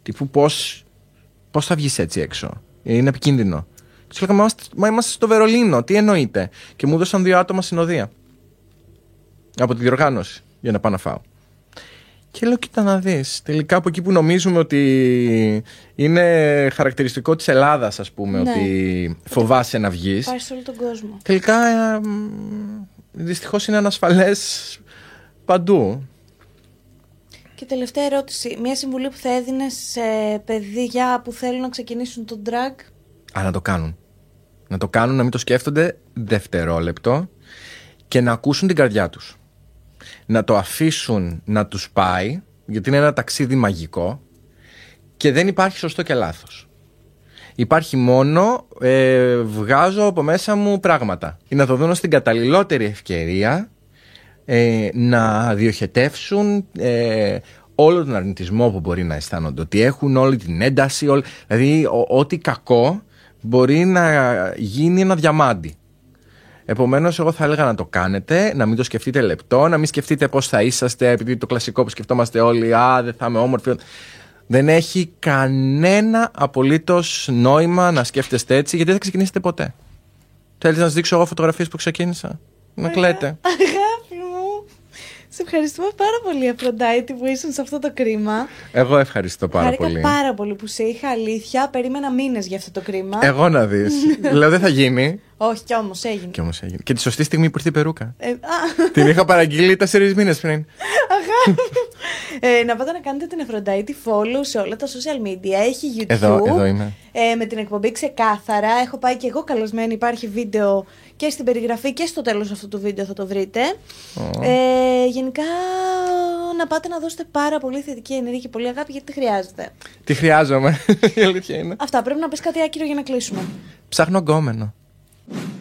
B: Τύπου πώς πώς θα βγεις έτσι έξω; Είναι επικίνδυνο. Τους λέγαμε, «Μα, μα είμαστε στο Βερολίνο, τι εννοείται. Και μου έδωσαν δύο άτομα συνοδεία. Από τη διοργάνωση, για να πάω να φάω. Και λέω, κοίτα να δεις. Τελικά από εκεί που νομίζουμε ότι είναι χαρακτηριστικό της Ελλάδας, ας πούμε,
A: Ναι.
B: ότι φοβάσαι να βγεις.
A: Πάει σε όλο τον κόσμο.
B: Τελικά δυστυχώς είναι ανασφαλές παντού.
A: Και τελευταία ερώτηση. Μια συμβουλή που θα έδινες σε παιδιά που θέλουν να ξεκινήσουν το drag;
B: Α, να το κάνουν. Να το κάνουν, να μην το σκέφτονται δευτερόλεπτο και να ακούσουν την καρδιά τους. Να το αφήσουν να τους πάει, γιατί είναι ένα ταξίδι μαγικό και δεν υπάρχει σωστό και λάθος. Υπάρχει μόνο ε, βγάζω από μέσα μου πράγματα. Ή να το δουν στην καταλληλότερη ευκαιρία ε, να διοχετεύσουν ε, όλο τον αρνητισμό που μπορεί να αισθάνονται. Ότι έχουν όλη την ένταση, όλη, δηλαδή ο- ό,τι κακό μπορεί να γίνει ένα διαμάντι. Επομένως, εγώ θα έλεγα να το κάνετε, να μην το σκεφτείτε λεπτό, να μην σκεφτείτε πώς θα είσαστε, επειδή το κλασικό που σκεφτόμαστε όλοι, Α, δεν θα είμαι όμορφη. Δεν έχει κανένα απολύτως νόημα να σκέφτεστε έτσι, γιατί δεν θα ξεκινήσετε ποτέ. Θέλει να σας δείξω εγώ φωτογραφίες που ξεκίνησα; Να κλαίτε.
A: Αγάπη μου. Σε ευχαριστούμε πάρα πολύ, Αφροντάιτη, που ήσουν σε αυτό το κρίμα.
B: Εγώ ευχαριστώ πάρα
A: Χάρηκα
B: πολύ.
A: πάρα πολύ που σε είχα αλήθεια. Περίμενα μήνες για αυτό το κρίμα.
B: Εγώ να δεις. Λέω δεν θα γίνει.
A: Όχι, κι όμως έγινε.
B: Και όμως έγινε. Και τη σωστή στιγμή που ήρθε η περούκα.
A: Ε, α,
B: Την είχα παραγγείλει τέσσερις μήνες πριν.
A: ε, να πάτε να κάνετε την Αφροντάιτη follow σε όλα τα social media. Έχει YouTube.
B: Εδώ- εδώ είμαι.
A: Ε, με την εκπομπή ξεκάθαρα. Έχω πάει και εγώ καλεσμένη. Υπάρχει βίντεο και στην περιγραφή και στο τέλος αυτού του βίντεο θα το βρείτε. Ε, γενικά να πάτε να δώσετε πάρα πολύ θετική ενέργεια και πολύ αγάπη γιατί τη χρειάζεται.
B: Τι χρειάζομαι. Η αλήθεια είναι.
A: Αυτά πρέπει να πεις κάτι άκυρο για να κλείσουμε.
B: Ψάχνω γκόμενο. you